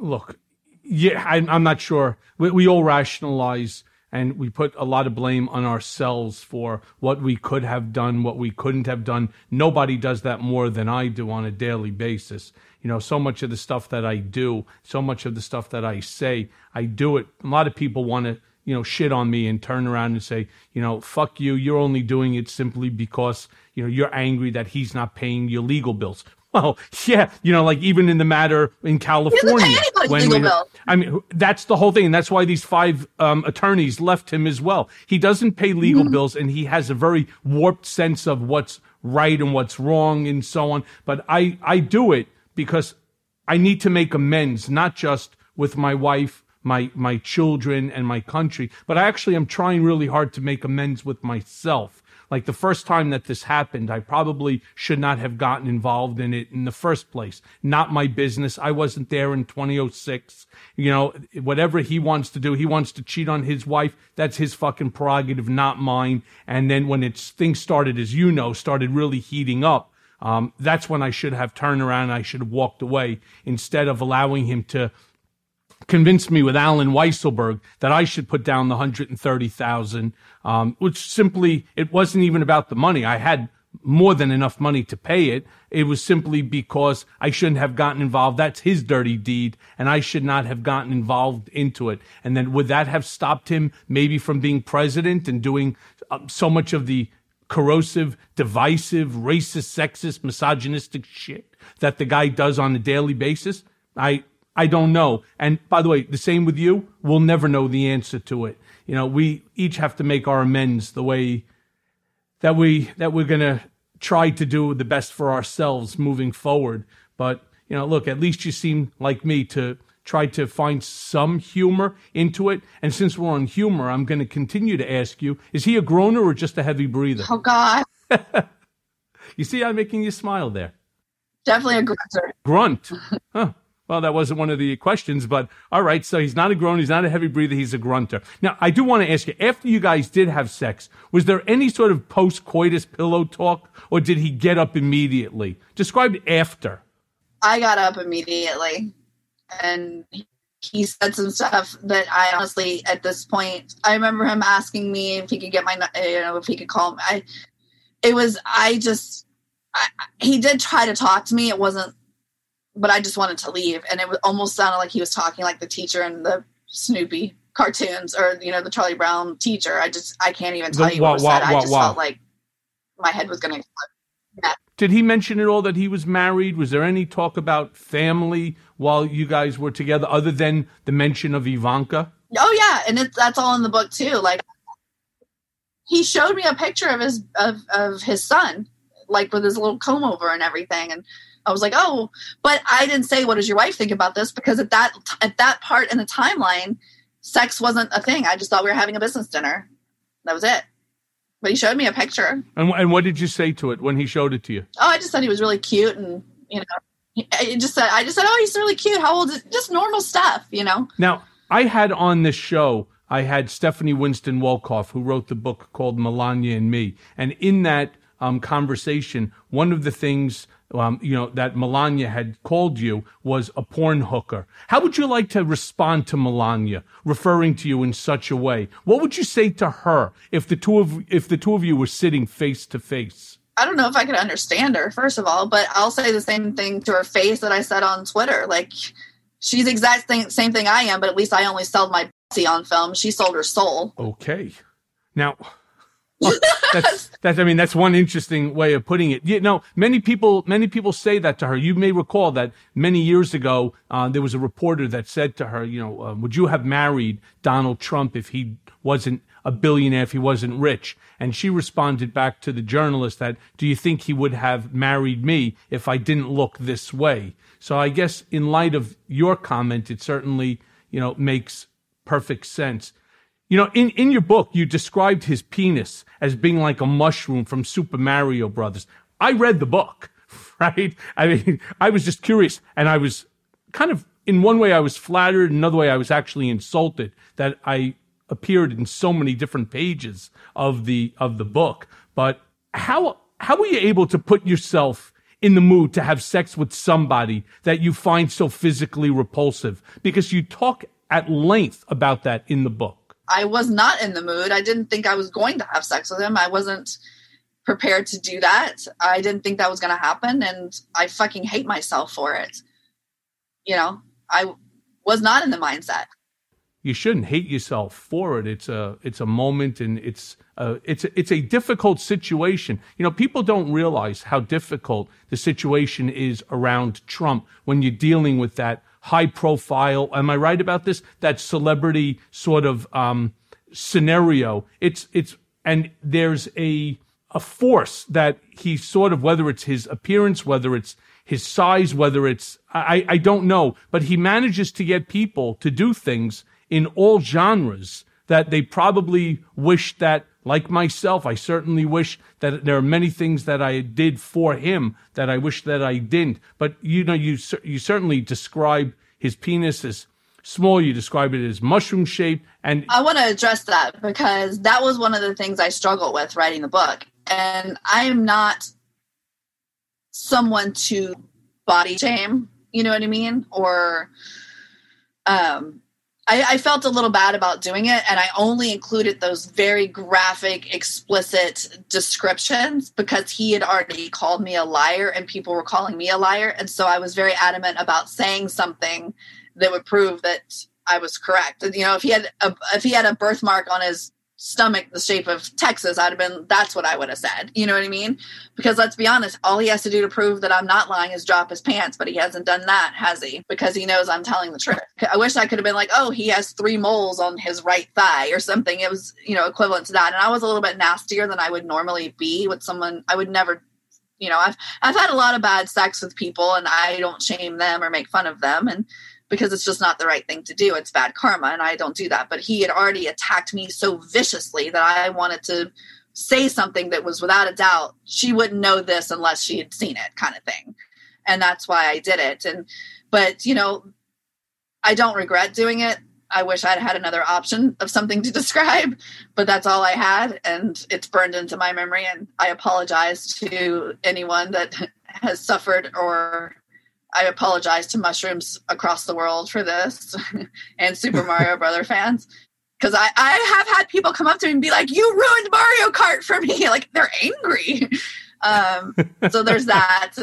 Look yeah I, am not sure. We, we all rationalize and we put a lot of blame on ourselves for what we could have done, what we couldn't have done. Nobody does that more than I do on a daily basis. You know, so much of the stuff that I do, so much of the stuff that I say, I do it. A lot of people want to, you know, shit on me and turn around and say, you know, fuck you. You're only doing it simply because, you know, you're angry that he's not paying your legal bills. Well, yeah, you know, like even in the matter in California, when, when I mean, that's the whole thing, and that's why these five um, attorneys left him as well. He doesn't pay legal mm-hmm. bills, and he has a very warped sense of what's right and what's wrong, and so on. But I, I do it because I need to make amends, not just with my wife, my my children, and my country, but I actually am trying really hard to make amends with myself like the first time that this happened, I probably should not have gotten involved in it in the first place. Not my business. I wasn't there in 2006. You know, whatever he wants to do, he wants to cheat on his wife. That's his fucking prerogative, not mine. And then when it's things started, as you know, started really heating up. Um, that's when I should have turned around. I should have walked away instead of allowing him to convinced me with Allen Weisselberg that I should put down the 130,000, um, which simply, it wasn't even about the money. I had more than enough money to pay it. It was simply because I shouldn't have gotten involved. That's his dirty deed, and I should not have gotten involved into it. And then would that have stopped him maybe from being president and doing uh, so much of the corrosive, divisive, racist, sexist, misogynistic shit that the guy does on a daily basis? I, I don't know. And by the way, the same with you. We'll never know the answer to it. You know, we each have to make our amends the way that we that we're gonna try to do the best for ourselves moving forward. But you know, look, at least you seem like me to try to find some humor into it. And since we're on humor, I'm going to continue to ask you: Is he a groaner or just a heavy breather? Oh God! you see, I'm making you smile there. Definitely a grunter. Grunt. Huh. Well, that wasn't one of the questions, but all right. So he's not a groaner. He's not a heavy breather. He's a grunter. Now, I do want to ask you, after you guys did have sex, was there any sort of post coitus pillow talk or did he get up immediately? Describe after. I got up immediately and he said some stuff that I honestly, at this point, I remember him asking me if he could get my, you know, if he could call me. I, it was, I just, I, he did try to talk to me. It wasn't but I just wanted to leave. And it almost sounded like he was talking like the teacher in the Snoopy cartoons or, you know, the Charlie Brown teacher. I just, I can't even tell the, you what, what said. I just felt like my head was going to explode. Yeah. Did he mention at all that he was married? Was there any talk about family while you guys were together other than the mention of Ivanka? Oh yeah, and it's that's all in the book too. Like he showed me a picture of his of, of his son, like with his little comb over and everything, and I was like, oh, but I didn't say, what does your wife think about this? Because at that at that part in the timeline, sex wasn't a thing. I just thought we were having a business dinner. That was it. But he showed me a picture. And, and what did you say to it when he showed it to you? Oh, I just said he was really cute, and you know, I just said I just said, oh, he's really cute. How old is? Just normal stuff, you know. Now I had on this show. I had Stephanie Winston Wolkoff, who wrote the book called Melania and Me, and in that um, conversation, one of the things um, you know that Melania had called you was a porn hooker. How would you like to respond to Melania referring to you in such a way? What would you say to her if the two of if the two of you were sitting face to face? I don't know if I could understand her, first of all, but I'll say the same thing to her face that I said on Twitter. Like, she's the exact thing, same thing I am, but at least I only sold my pussy on film. She sold her soul. Okay. Now, that's that's I mean that's one interesting way of putting it. You know, many people many people say that to her. You may recall that many years ago uh, there was a reporter that said to her, you know, uh, would you have married Donald Trump if he wasn't a billionaire, if he wasn't rich? And she responded back to the journalist that, do you think he would have married me if I didn't look this way? So I guess in light of your comment, it certainly you know makes perfect sense. You know, in, in your book, you described his penis as being like a mushroom from Super Mario Brothers. I read the book, right? I mean, I was just curious and I was kind of, in one way, I was flattered. Another way, I was actually insulted that I appeared in so many different pages of the, of the book. But how, how were you able to put yourself in the mood to have sex with somebody that you find so physically repulsive? Because you talk at length about that in the book. I was not in the mood. I didn't think I was going to have sex with him. I wasn't prepared to do that. I didn't think that was going to happen. And I fucking hate myself for it. You know, I was not in the mindset. You shouldn't hate yourself for it. It's a it's a moment, and it's a, it's a, it's a difficult situation. You know, people don't realize how difficult the situation is around Trump when you're dealing with that high profile. Am I right about this? That celebrity sort of um, scenario. It's it's and there's a a force that he sort of whether it's his appearance, whether it's his size, whether it's I I don't know, but he manages to get people to do things in all genres that they probably wish that like myself, I certainly wish that there are many things that I did for him that I wish that I didn't. But you know, you you certainly describe his penis as small. You describe it as mushroom shaped, and I want to address that because that was one of the things I struggled with writing the book. And I am not someone to body shame. You know what I mean? Or um, I, I, felt a little bad about doing it, and I only included those very graphic, explicit descriptions because he had already called me a liar, and people were calling me a liar, and so I was very adamant about saying something that would prove that I was correct. You know, if he had a, if he had a birthmark on his stomach the shape of Texas, I'd have been, that's what I would have said. You know what I mean? Because let's be honest, all he has to do to prove that I'm not lying is drop his pants, but he hasn't done that, has he? Because he knows I'm telling the truth. I wish I could have been like, oh, he has three moles on his right thigh or something. It was, you know, equivalent to that. And I was a little bit nastier than I would normally be with someone. I would never you know i've i've had a lot of bad sex with people and i don't shame them or make fun of them and because it's just not the right thing to do. It's bad karma, and I don't do that. But he had already attacked me so viciously that I wanted to say something that was without a doubt she wouldn't know this unless she had seen it, kind of thing. And that's why I did it. And but you know, I don't regret doing it. I wish I'd had another option of something to describe, but that's all I had, and it's burned into my memory. And I apologize to anyone that has suffered or I apologize to mushrooms across the world for this and Super Mario Brother fans. Because I, I have had people come up to me and be like, You ruined Mario Kart for me. Like they're angry. Um, so there's that.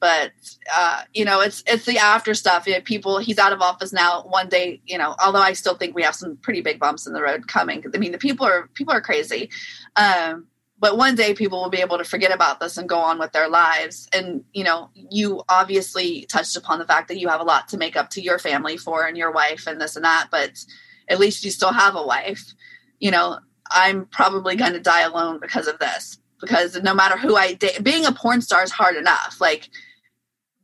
But uh, you know, it's it's the after stuff. You know, people he's out of office now. One day, you know, although I still think we have some pretty big bumps in the road coming. I mean, the people are people are crazy. Um, but one day people will be able to forget about this and go on with their lives. And you know you obviously touched upon the fact that you have a lot to make up to your family for and your wife and this and that but at least you still have a wife. You know i'm probably going to die alone because of this because no matter who i date being a porn star is hard enough like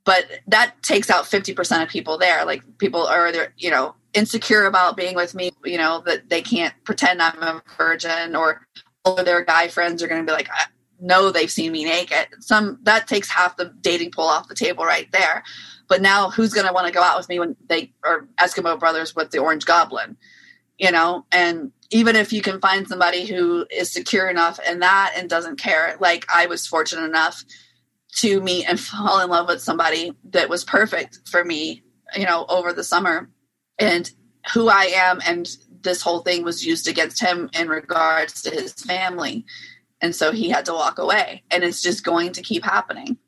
but that takes out 50% of people there. Like people are you know insecure about being with me you know that they can't pretend i'm a virgin or their guy friends are going to be like, no, they've seen me naked. Some that takes half the dating pool off the table right there. But now, who's going to want to go out with me when they are Eskimo brothers with the Orange Goblin? You know, and even if you can find somebody who is secure enough in that and doesn't care, like I was fortunate enough to meet and fall in love with somebody that was perfect for me, you know, over the summer. And who I am and this whole thing was used against him in regards to his family. And so he had to walk away. And it's just going to keep happening.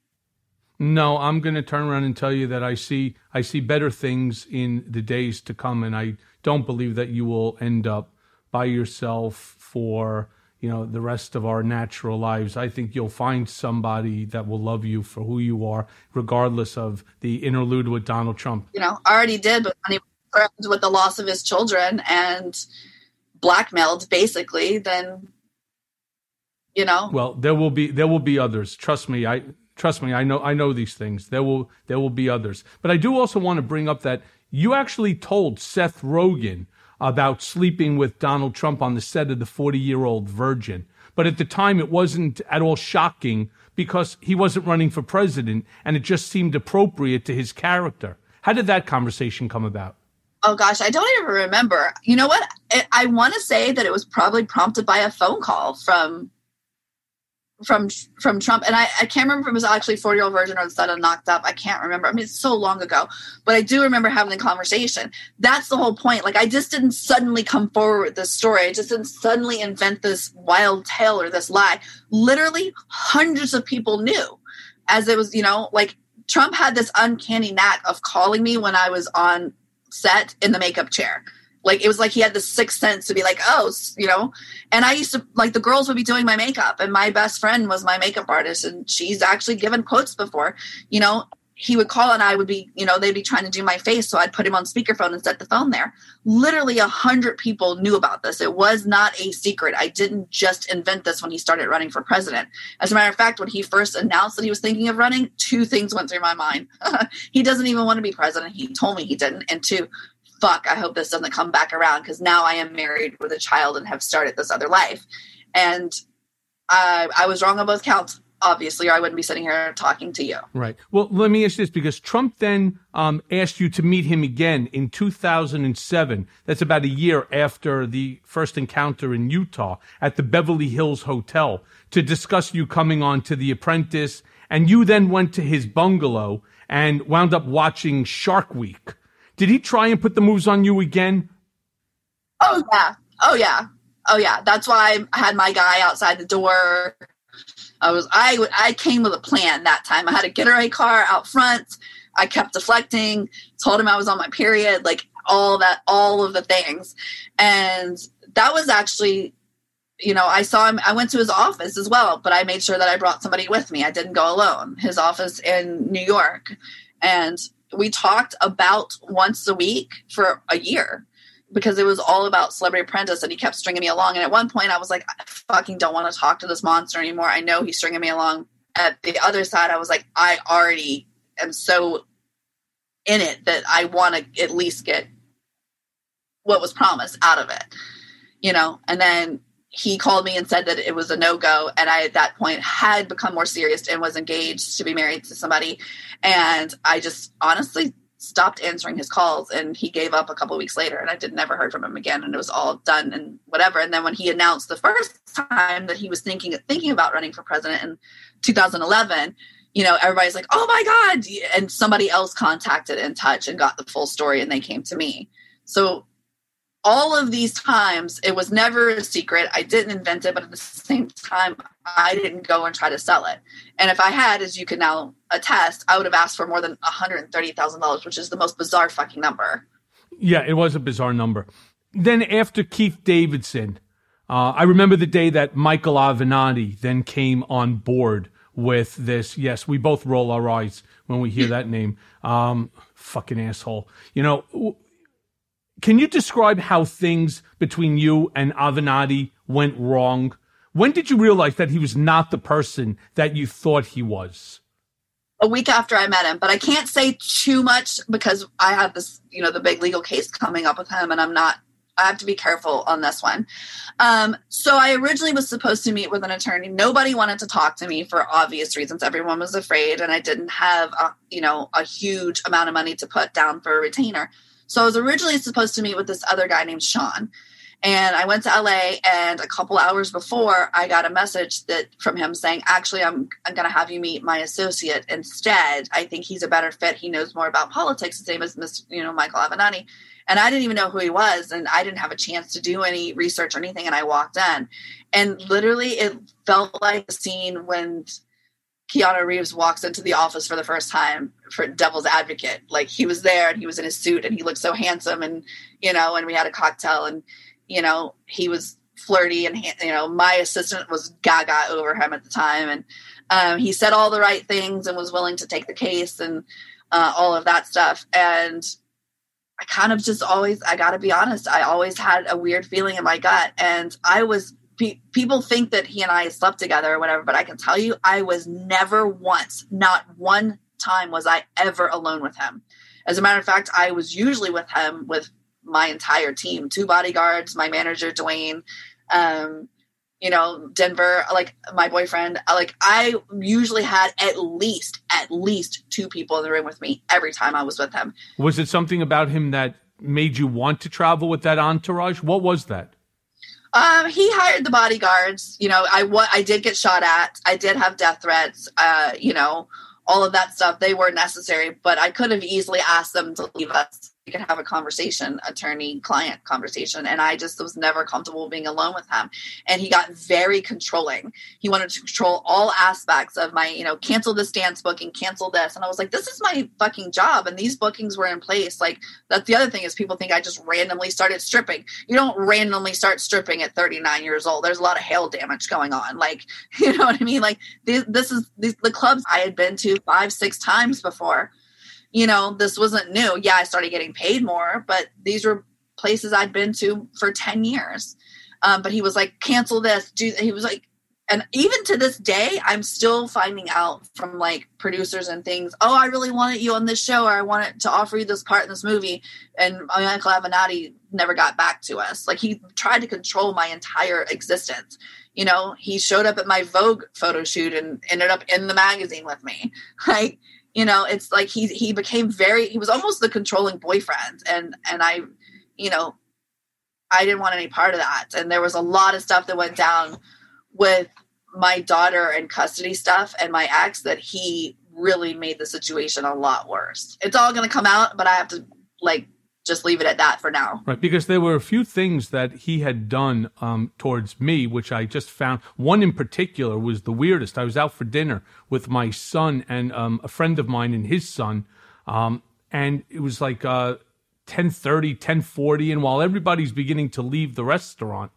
No, I'm going to turn around and tell you that I see I see better things in the days to come and I don't believe that you will end up by yourself for you know the rest of our natural lives i think you'll find somebody that will love you for who you are regardless of the interlude with donald trump you know I already did but when with the loss of his children and blackmailed basically then you know well there will be there will be others trust me i trust me i know i know these things there will there will be others but i do also want to bring up that you actually told seth rogen about sleeping with Donald Trump on the set of The 40 Year Old Virgin. But at the time, it wasn't at all shocking because he wasn't running for president and it just seemed appropriate to his character. How did that conversation come about? Oh gosh, I don't even remember. You know what? I, I want to say that it was probably prompted by a phone call from from from Trump, and I, I can't remember if it was actually 40 year old virgin or the son of knocked up. I can't remember. I mean, it's so long ago, but I do remember having the conversation. That's the whole point. Like, I just didn't suddenly come forward with this story. I just didn't suddenly invent this wild tale or this lie. Literally, hundreds of people knew, as it was, you know, like Trump had this uncanny knack of calling me when I was on set in the makeup chair like it was like he had the sixth sense to be like, oh, you know. And I used to like the girls would be doing my makeup, and my best friend was my makeup artist, and she's actually given quotes before. You know, he would call and I would be, you know, they'd be trying to do my face, so I'd put him on speakerphone and set the phone there. Literally a hundred people knew about this. It was not a secret. I didn't just invent this when he started running for president. As a matter of fact, when he first announced that he was thinking of running, two things went through my mind. he doesn't even want to be president. He told me he didn't. And two, fuck, I hope this doesn't come back around because now I am married with a child and have started this other life. And I, I was wrong on both counts, obviously, or I wouldn't be sitting here talking to you. Right. Well, let me ask this because Trump then um, asked you to meet him again in 2007. That's about a year after the first encounter in Utah at the Beverly Hills Hotel to discuss you coming on to The Apprentice. And you then went to his bungalow and wound up watching Shark Week. Did he try and put the moves on you again? Oh yeah. Oh yeah. Oh yeah. That's why I had my guy outside the door. I was I I came with a plan that time. I had a getaway car out front. I kept deflecting, told him I was on my period, like all that all of the things. And that was actually you know, I saw him I went to his office as well, but I made sure that I brought somebody with me. I didn't go alone. His office in New York. And we talked about once a week for a year because it was all about Celebrity Apprentice and he kept stringing me along. And at one point, I was like, I fucking don't want to talk to this monster anymore. I know he's stringing me along. At the other side, I was like, I already am so in it that I want to at least get what was promised out of it, you know? And then he called me and said that it was a no go. And I, at that point, had become more serious and was engaged to be married to somebody. And I just honestly stopped answering his calls and he gave up a couple weeks later and I did never heard from him again and it was all done and whatever. And then when he announced the first time that he was thinking thinking about running for president in 2011 you know everybody's like oh my god! And somebody else contacted in touch and got the full story and they came to me. So all of these times it was never a secret. I didn't invent it but at the same time i didn't go and try to sell it. And if i had as you can now attest i would have asked for more than $130000 which is the most bizarre fucking number. Yeah it was a bizarre number. Then after keith davidson uh, i remember the day that michael avenatti then came on board with this. Yes we both roll our eyes when we hear that name. Um, fucking asshole. You know can you describe how things between you and Avenatti went wrong? When did you realize that he was not the person that you thought he was? A week after I met him, but I can't say too much because I have this, you know, the big legal case coming up with him, and I'm not I have to be careful on this one. Um, so I originally was supposed to meet with an attorney. Nobody wanted to talk to me for obvious reasons. Everyone was afraid, and I didn't have a, you know a huge amount of money to put down for a retainer. So I was originally supposed to meet with this other guy named Sean. And I went to LA, and a couple hours before, I got a message that from him saying, "Actually, I'm I'm going to have you meet my associate instead. I think he's a better fit. He knows more about politics, the same as Mr. You know Michael Avenatti." And I didn't even know who he was, and I didn't have a chance to do any research or anything. And I walked in, and literally, it felt like a scene when Keanu Reeves walks into the office for the first time for Devil's Advocate. Like he was there, and he was in his suit, and he looked so handsome, and you know, and we had a cocktail, and you know, he was flirty and you know my assistant was gaga over him at the time and um, he said all the right things and was willing to take the case and uh, all of that stuff and i kind of just always i gotta be honest i always had a weird feeling in my gut and i was pe- people think that he and i slept together or whatever but i can tell you i was never once not one time was i ever alone with him. As a matter of fact i was usually with him with my entire team two bodyguards my manager dwayne um, you know denver like my boyfriend like i usually had at least at least two people in the room with me every time i was with him. Was it something about him that made you want to travel with that entourage? What was that um, he hired the bodyguards you know i what i did get shot at. I did have death threats uh, you know all of that stuff. They were necessary but i could have easily asked them to leave us could have a conversation, attorney client conversation. And I just was never comfortable being alone with him. And he got very controlling. He wanted to control all aspects of my, you know, cancel this dance booking, cancel this. And I was like, this is my fucking job. And these bookings were in place. Like, that's the other thing is people think I just randomly started stripping. You don't randomly start stripping at 39 years old. There's a lot of hail damage going on. Like, you know what I mean? Like, this, this is the clubs I had been to five, six times before you know, this wasn't new. Yeah, I started getting paid more, but these were places I'd been to for 10 years. Um, but he was like, cancel this. Do he was like, and even to this day, I'm still finding out from like producers and things. Oh, I really wanted you on this show, or I wanted to offer you this part in this movie. And Michael Avenatti never got back to us. Like he tried to control my entire existence. You know, he showed up at my Vogue photo shoot and ended up in the magazine with me. Like you know it's like he he became very he was almost the controlling boyfriend. And and i you know i didn't want any part of that. And there was a lot of stuff that went down with my daughter and custody stuff and my ex that he really made the situation a lot worse. It's all going to come out but i have to like just leave it at that for now. Right, because there were a few things that he had done um, towards me, which I just found. One in particular was the weirdest. I was out for dinner with my son and um, a friend of mine and his son, um, and it was like uh, 10.30, 10.40, and while everybody's beginning to leave the restaurant,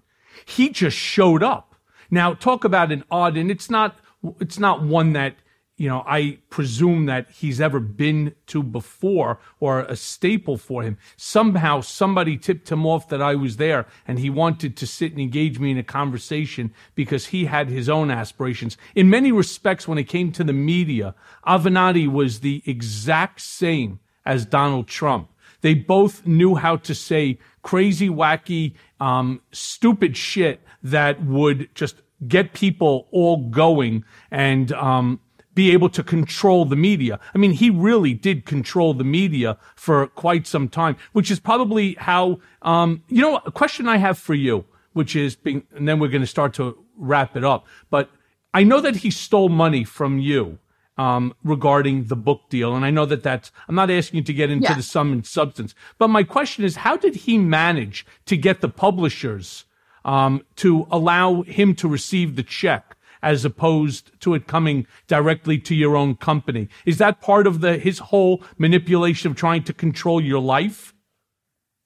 he just showed up. Now, talk about an odd, and it's not it's not one that – you know, I presume that he's ever been to before or a staple for him. Somehow somebody tipped him off that I was there and he wanted to sit and engage me in a conversation because he had his own aspirations. In many respects, when it came to the media, Avenatti was the exact same as Donald Trump. They both knew how to say crazy, wacky, um, stupid shit that would just get people all going and, um, be able to control the media. I mean, he really did control the media for quite some time, which is probably how, um, you know, a question I have for you, which is being, and then we're going to start to wrap it up. But I know that he stole money from you. Um, regarding the book deal. And I know that that's, I'm not asking you to get into yeah. the sum and substance, but my question is, how did he manage to get the publishers um, to allow him to receive the check? As opposed to it coming directly to your own company. Is that part of the his whole manipulation of trying to control your life?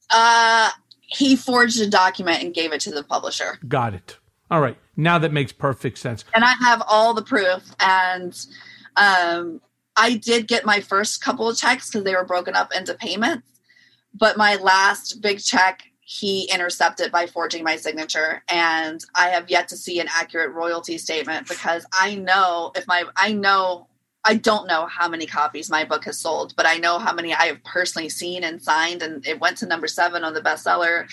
Uh he forged a document and gave it to the publisher. Got it. All right. Now that makes perfect sense. And I have all the proof and um I did get my first couple of checks because they were broken up into payments. But my last big check he intercepted by forging my signature and i have yet to see an accurate royalty statement because i know if my i know i don't know how many copies my book has sold but i know how many i have personally seen and signed and it went to number seven on the bestseller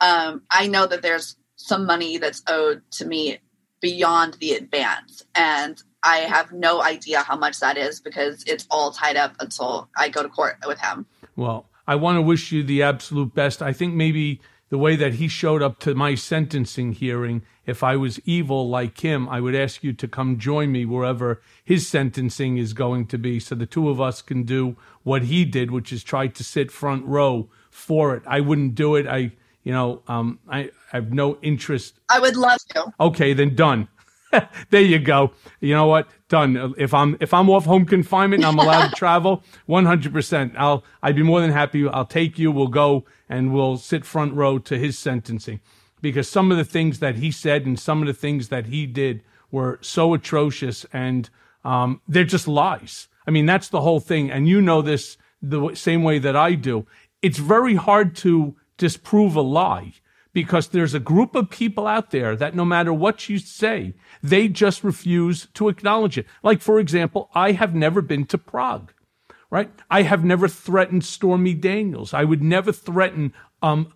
um, I know that there's some money that's owed to me beyond the advance. And I have no idea how much that is because it's all tied up until I go to court with him. Well, I want to wish you the absolute best. I think maybe the way that he showed up to my sentencing hearing, if I was evil like him, I would ask you to come join me wherever his sentencing is going to be so the two of us can do what he did, which is try to sit front row for it. I wouldn't do it. I, you know, um, I, I have no interest. I would love to. Okay, then done. there you go. You know what? Done. If I'm if I'm off home confinement, I'm allowed to travel. 100. percent I'll I'd be more than happy. I'll take you. We'll go and we'll sit front row to his sentencing, because some of the things that he said and some of the things that he did were so atrocious, and um, they're just lies. I mean, that's the whole thing, and you know this the same way that I do. It's very hard to disprove a lie because there's a group of people out there that no matter what you say, they just refuse to acknowledge it. Like, for example, I have never been to Prague, right? I have never threatened Stormy Daniels. I would never threaten um,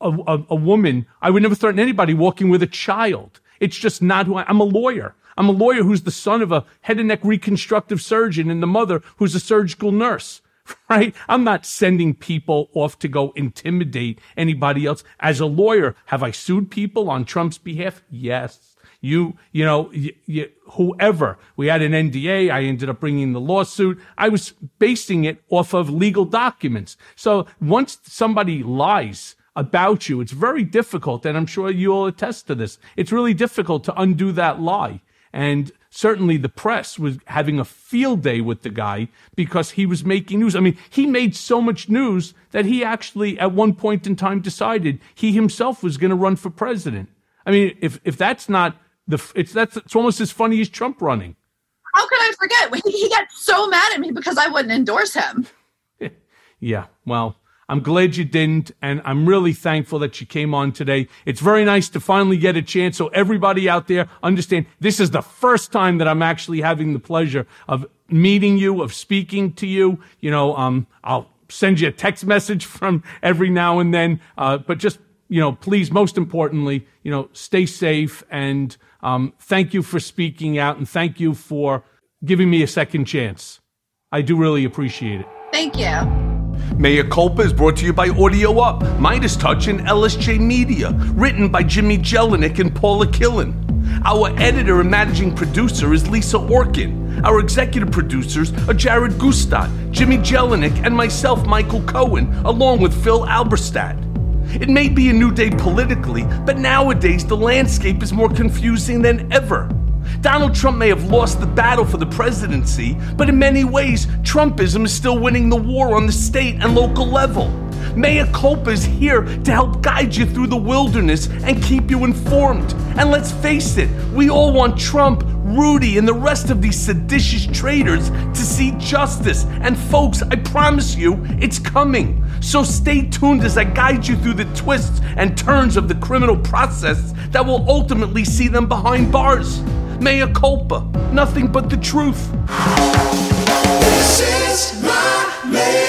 a, a, a woman. I would never threaten anybody walking with a child. It's just not who I, I'm a lawyer. I'm a lawyer who's the son of a head and neck reconstructive surgeon and the mother who's a surgical nurse. right? I'm not sending people off to go intimidate anybody else. As a lawyer, have I sued people on Trump's behalf? Yes. You, you know, you, you, whoever. We had an NDA. I ended up bringing the lawsuit. I was basing it off of legal documents. So once somebody lies, about you. It's very difficult, and I'm sure you'll attest to this. It's really difficult to undo that lie. And certainly the press was having a field day with the guy because he was making news. I mean, he made so much news that he actually, at one point in time, decided he himself was going to run for president. I mean, if, if that's not the, it's, that's, it's almost as funny as Trump running. How could I forget? He got so mad at me because I wouldn't endorse him. yeah. Well, I'm glad you didn't, and I'm really thankful that you came on today. It's very nice to finally get a chance. So everybody out there understand this is the first time that I'm actually having the pleasure of meeting you, of speaking to you. You know, um, I'll send you a text message from every now and then, uh, but just you know, please, most importantly, you know, stay safe and um, thank you for speaking out and thank you for giving me a second chance. I do really appreciate it. Thank you. Mea Culpa is brought to you by Audio Up, Midas Touch, and LSJ Media. Written by Jimmy Jelinek and Paula Killen. Our editor and managing producer is Lisa Orkin. Our executive producers are Jared Gutstadt, Jimmy Jelinek, and myself, Michael Cohen, along with Phil Alberstadt. It may be a new day politically, but nowadays the landscape is more confusing than ever. Donald Trump may have lost the battle for the presidency, but in many ways, Trumpism is still winning the war on the state and local level. Mea Culpa is here to help guide you through the wilderness and keep you informed. And let's face it, we all want Trump, Rudy, and the rest of these seditious traitors to see justice. And folks, I promise you, it's coming. So stay tuned as I guide you through the twists and turns of the criminal process that will ultimately see them behind bars. Mea culpa, nothing but the truth. This is my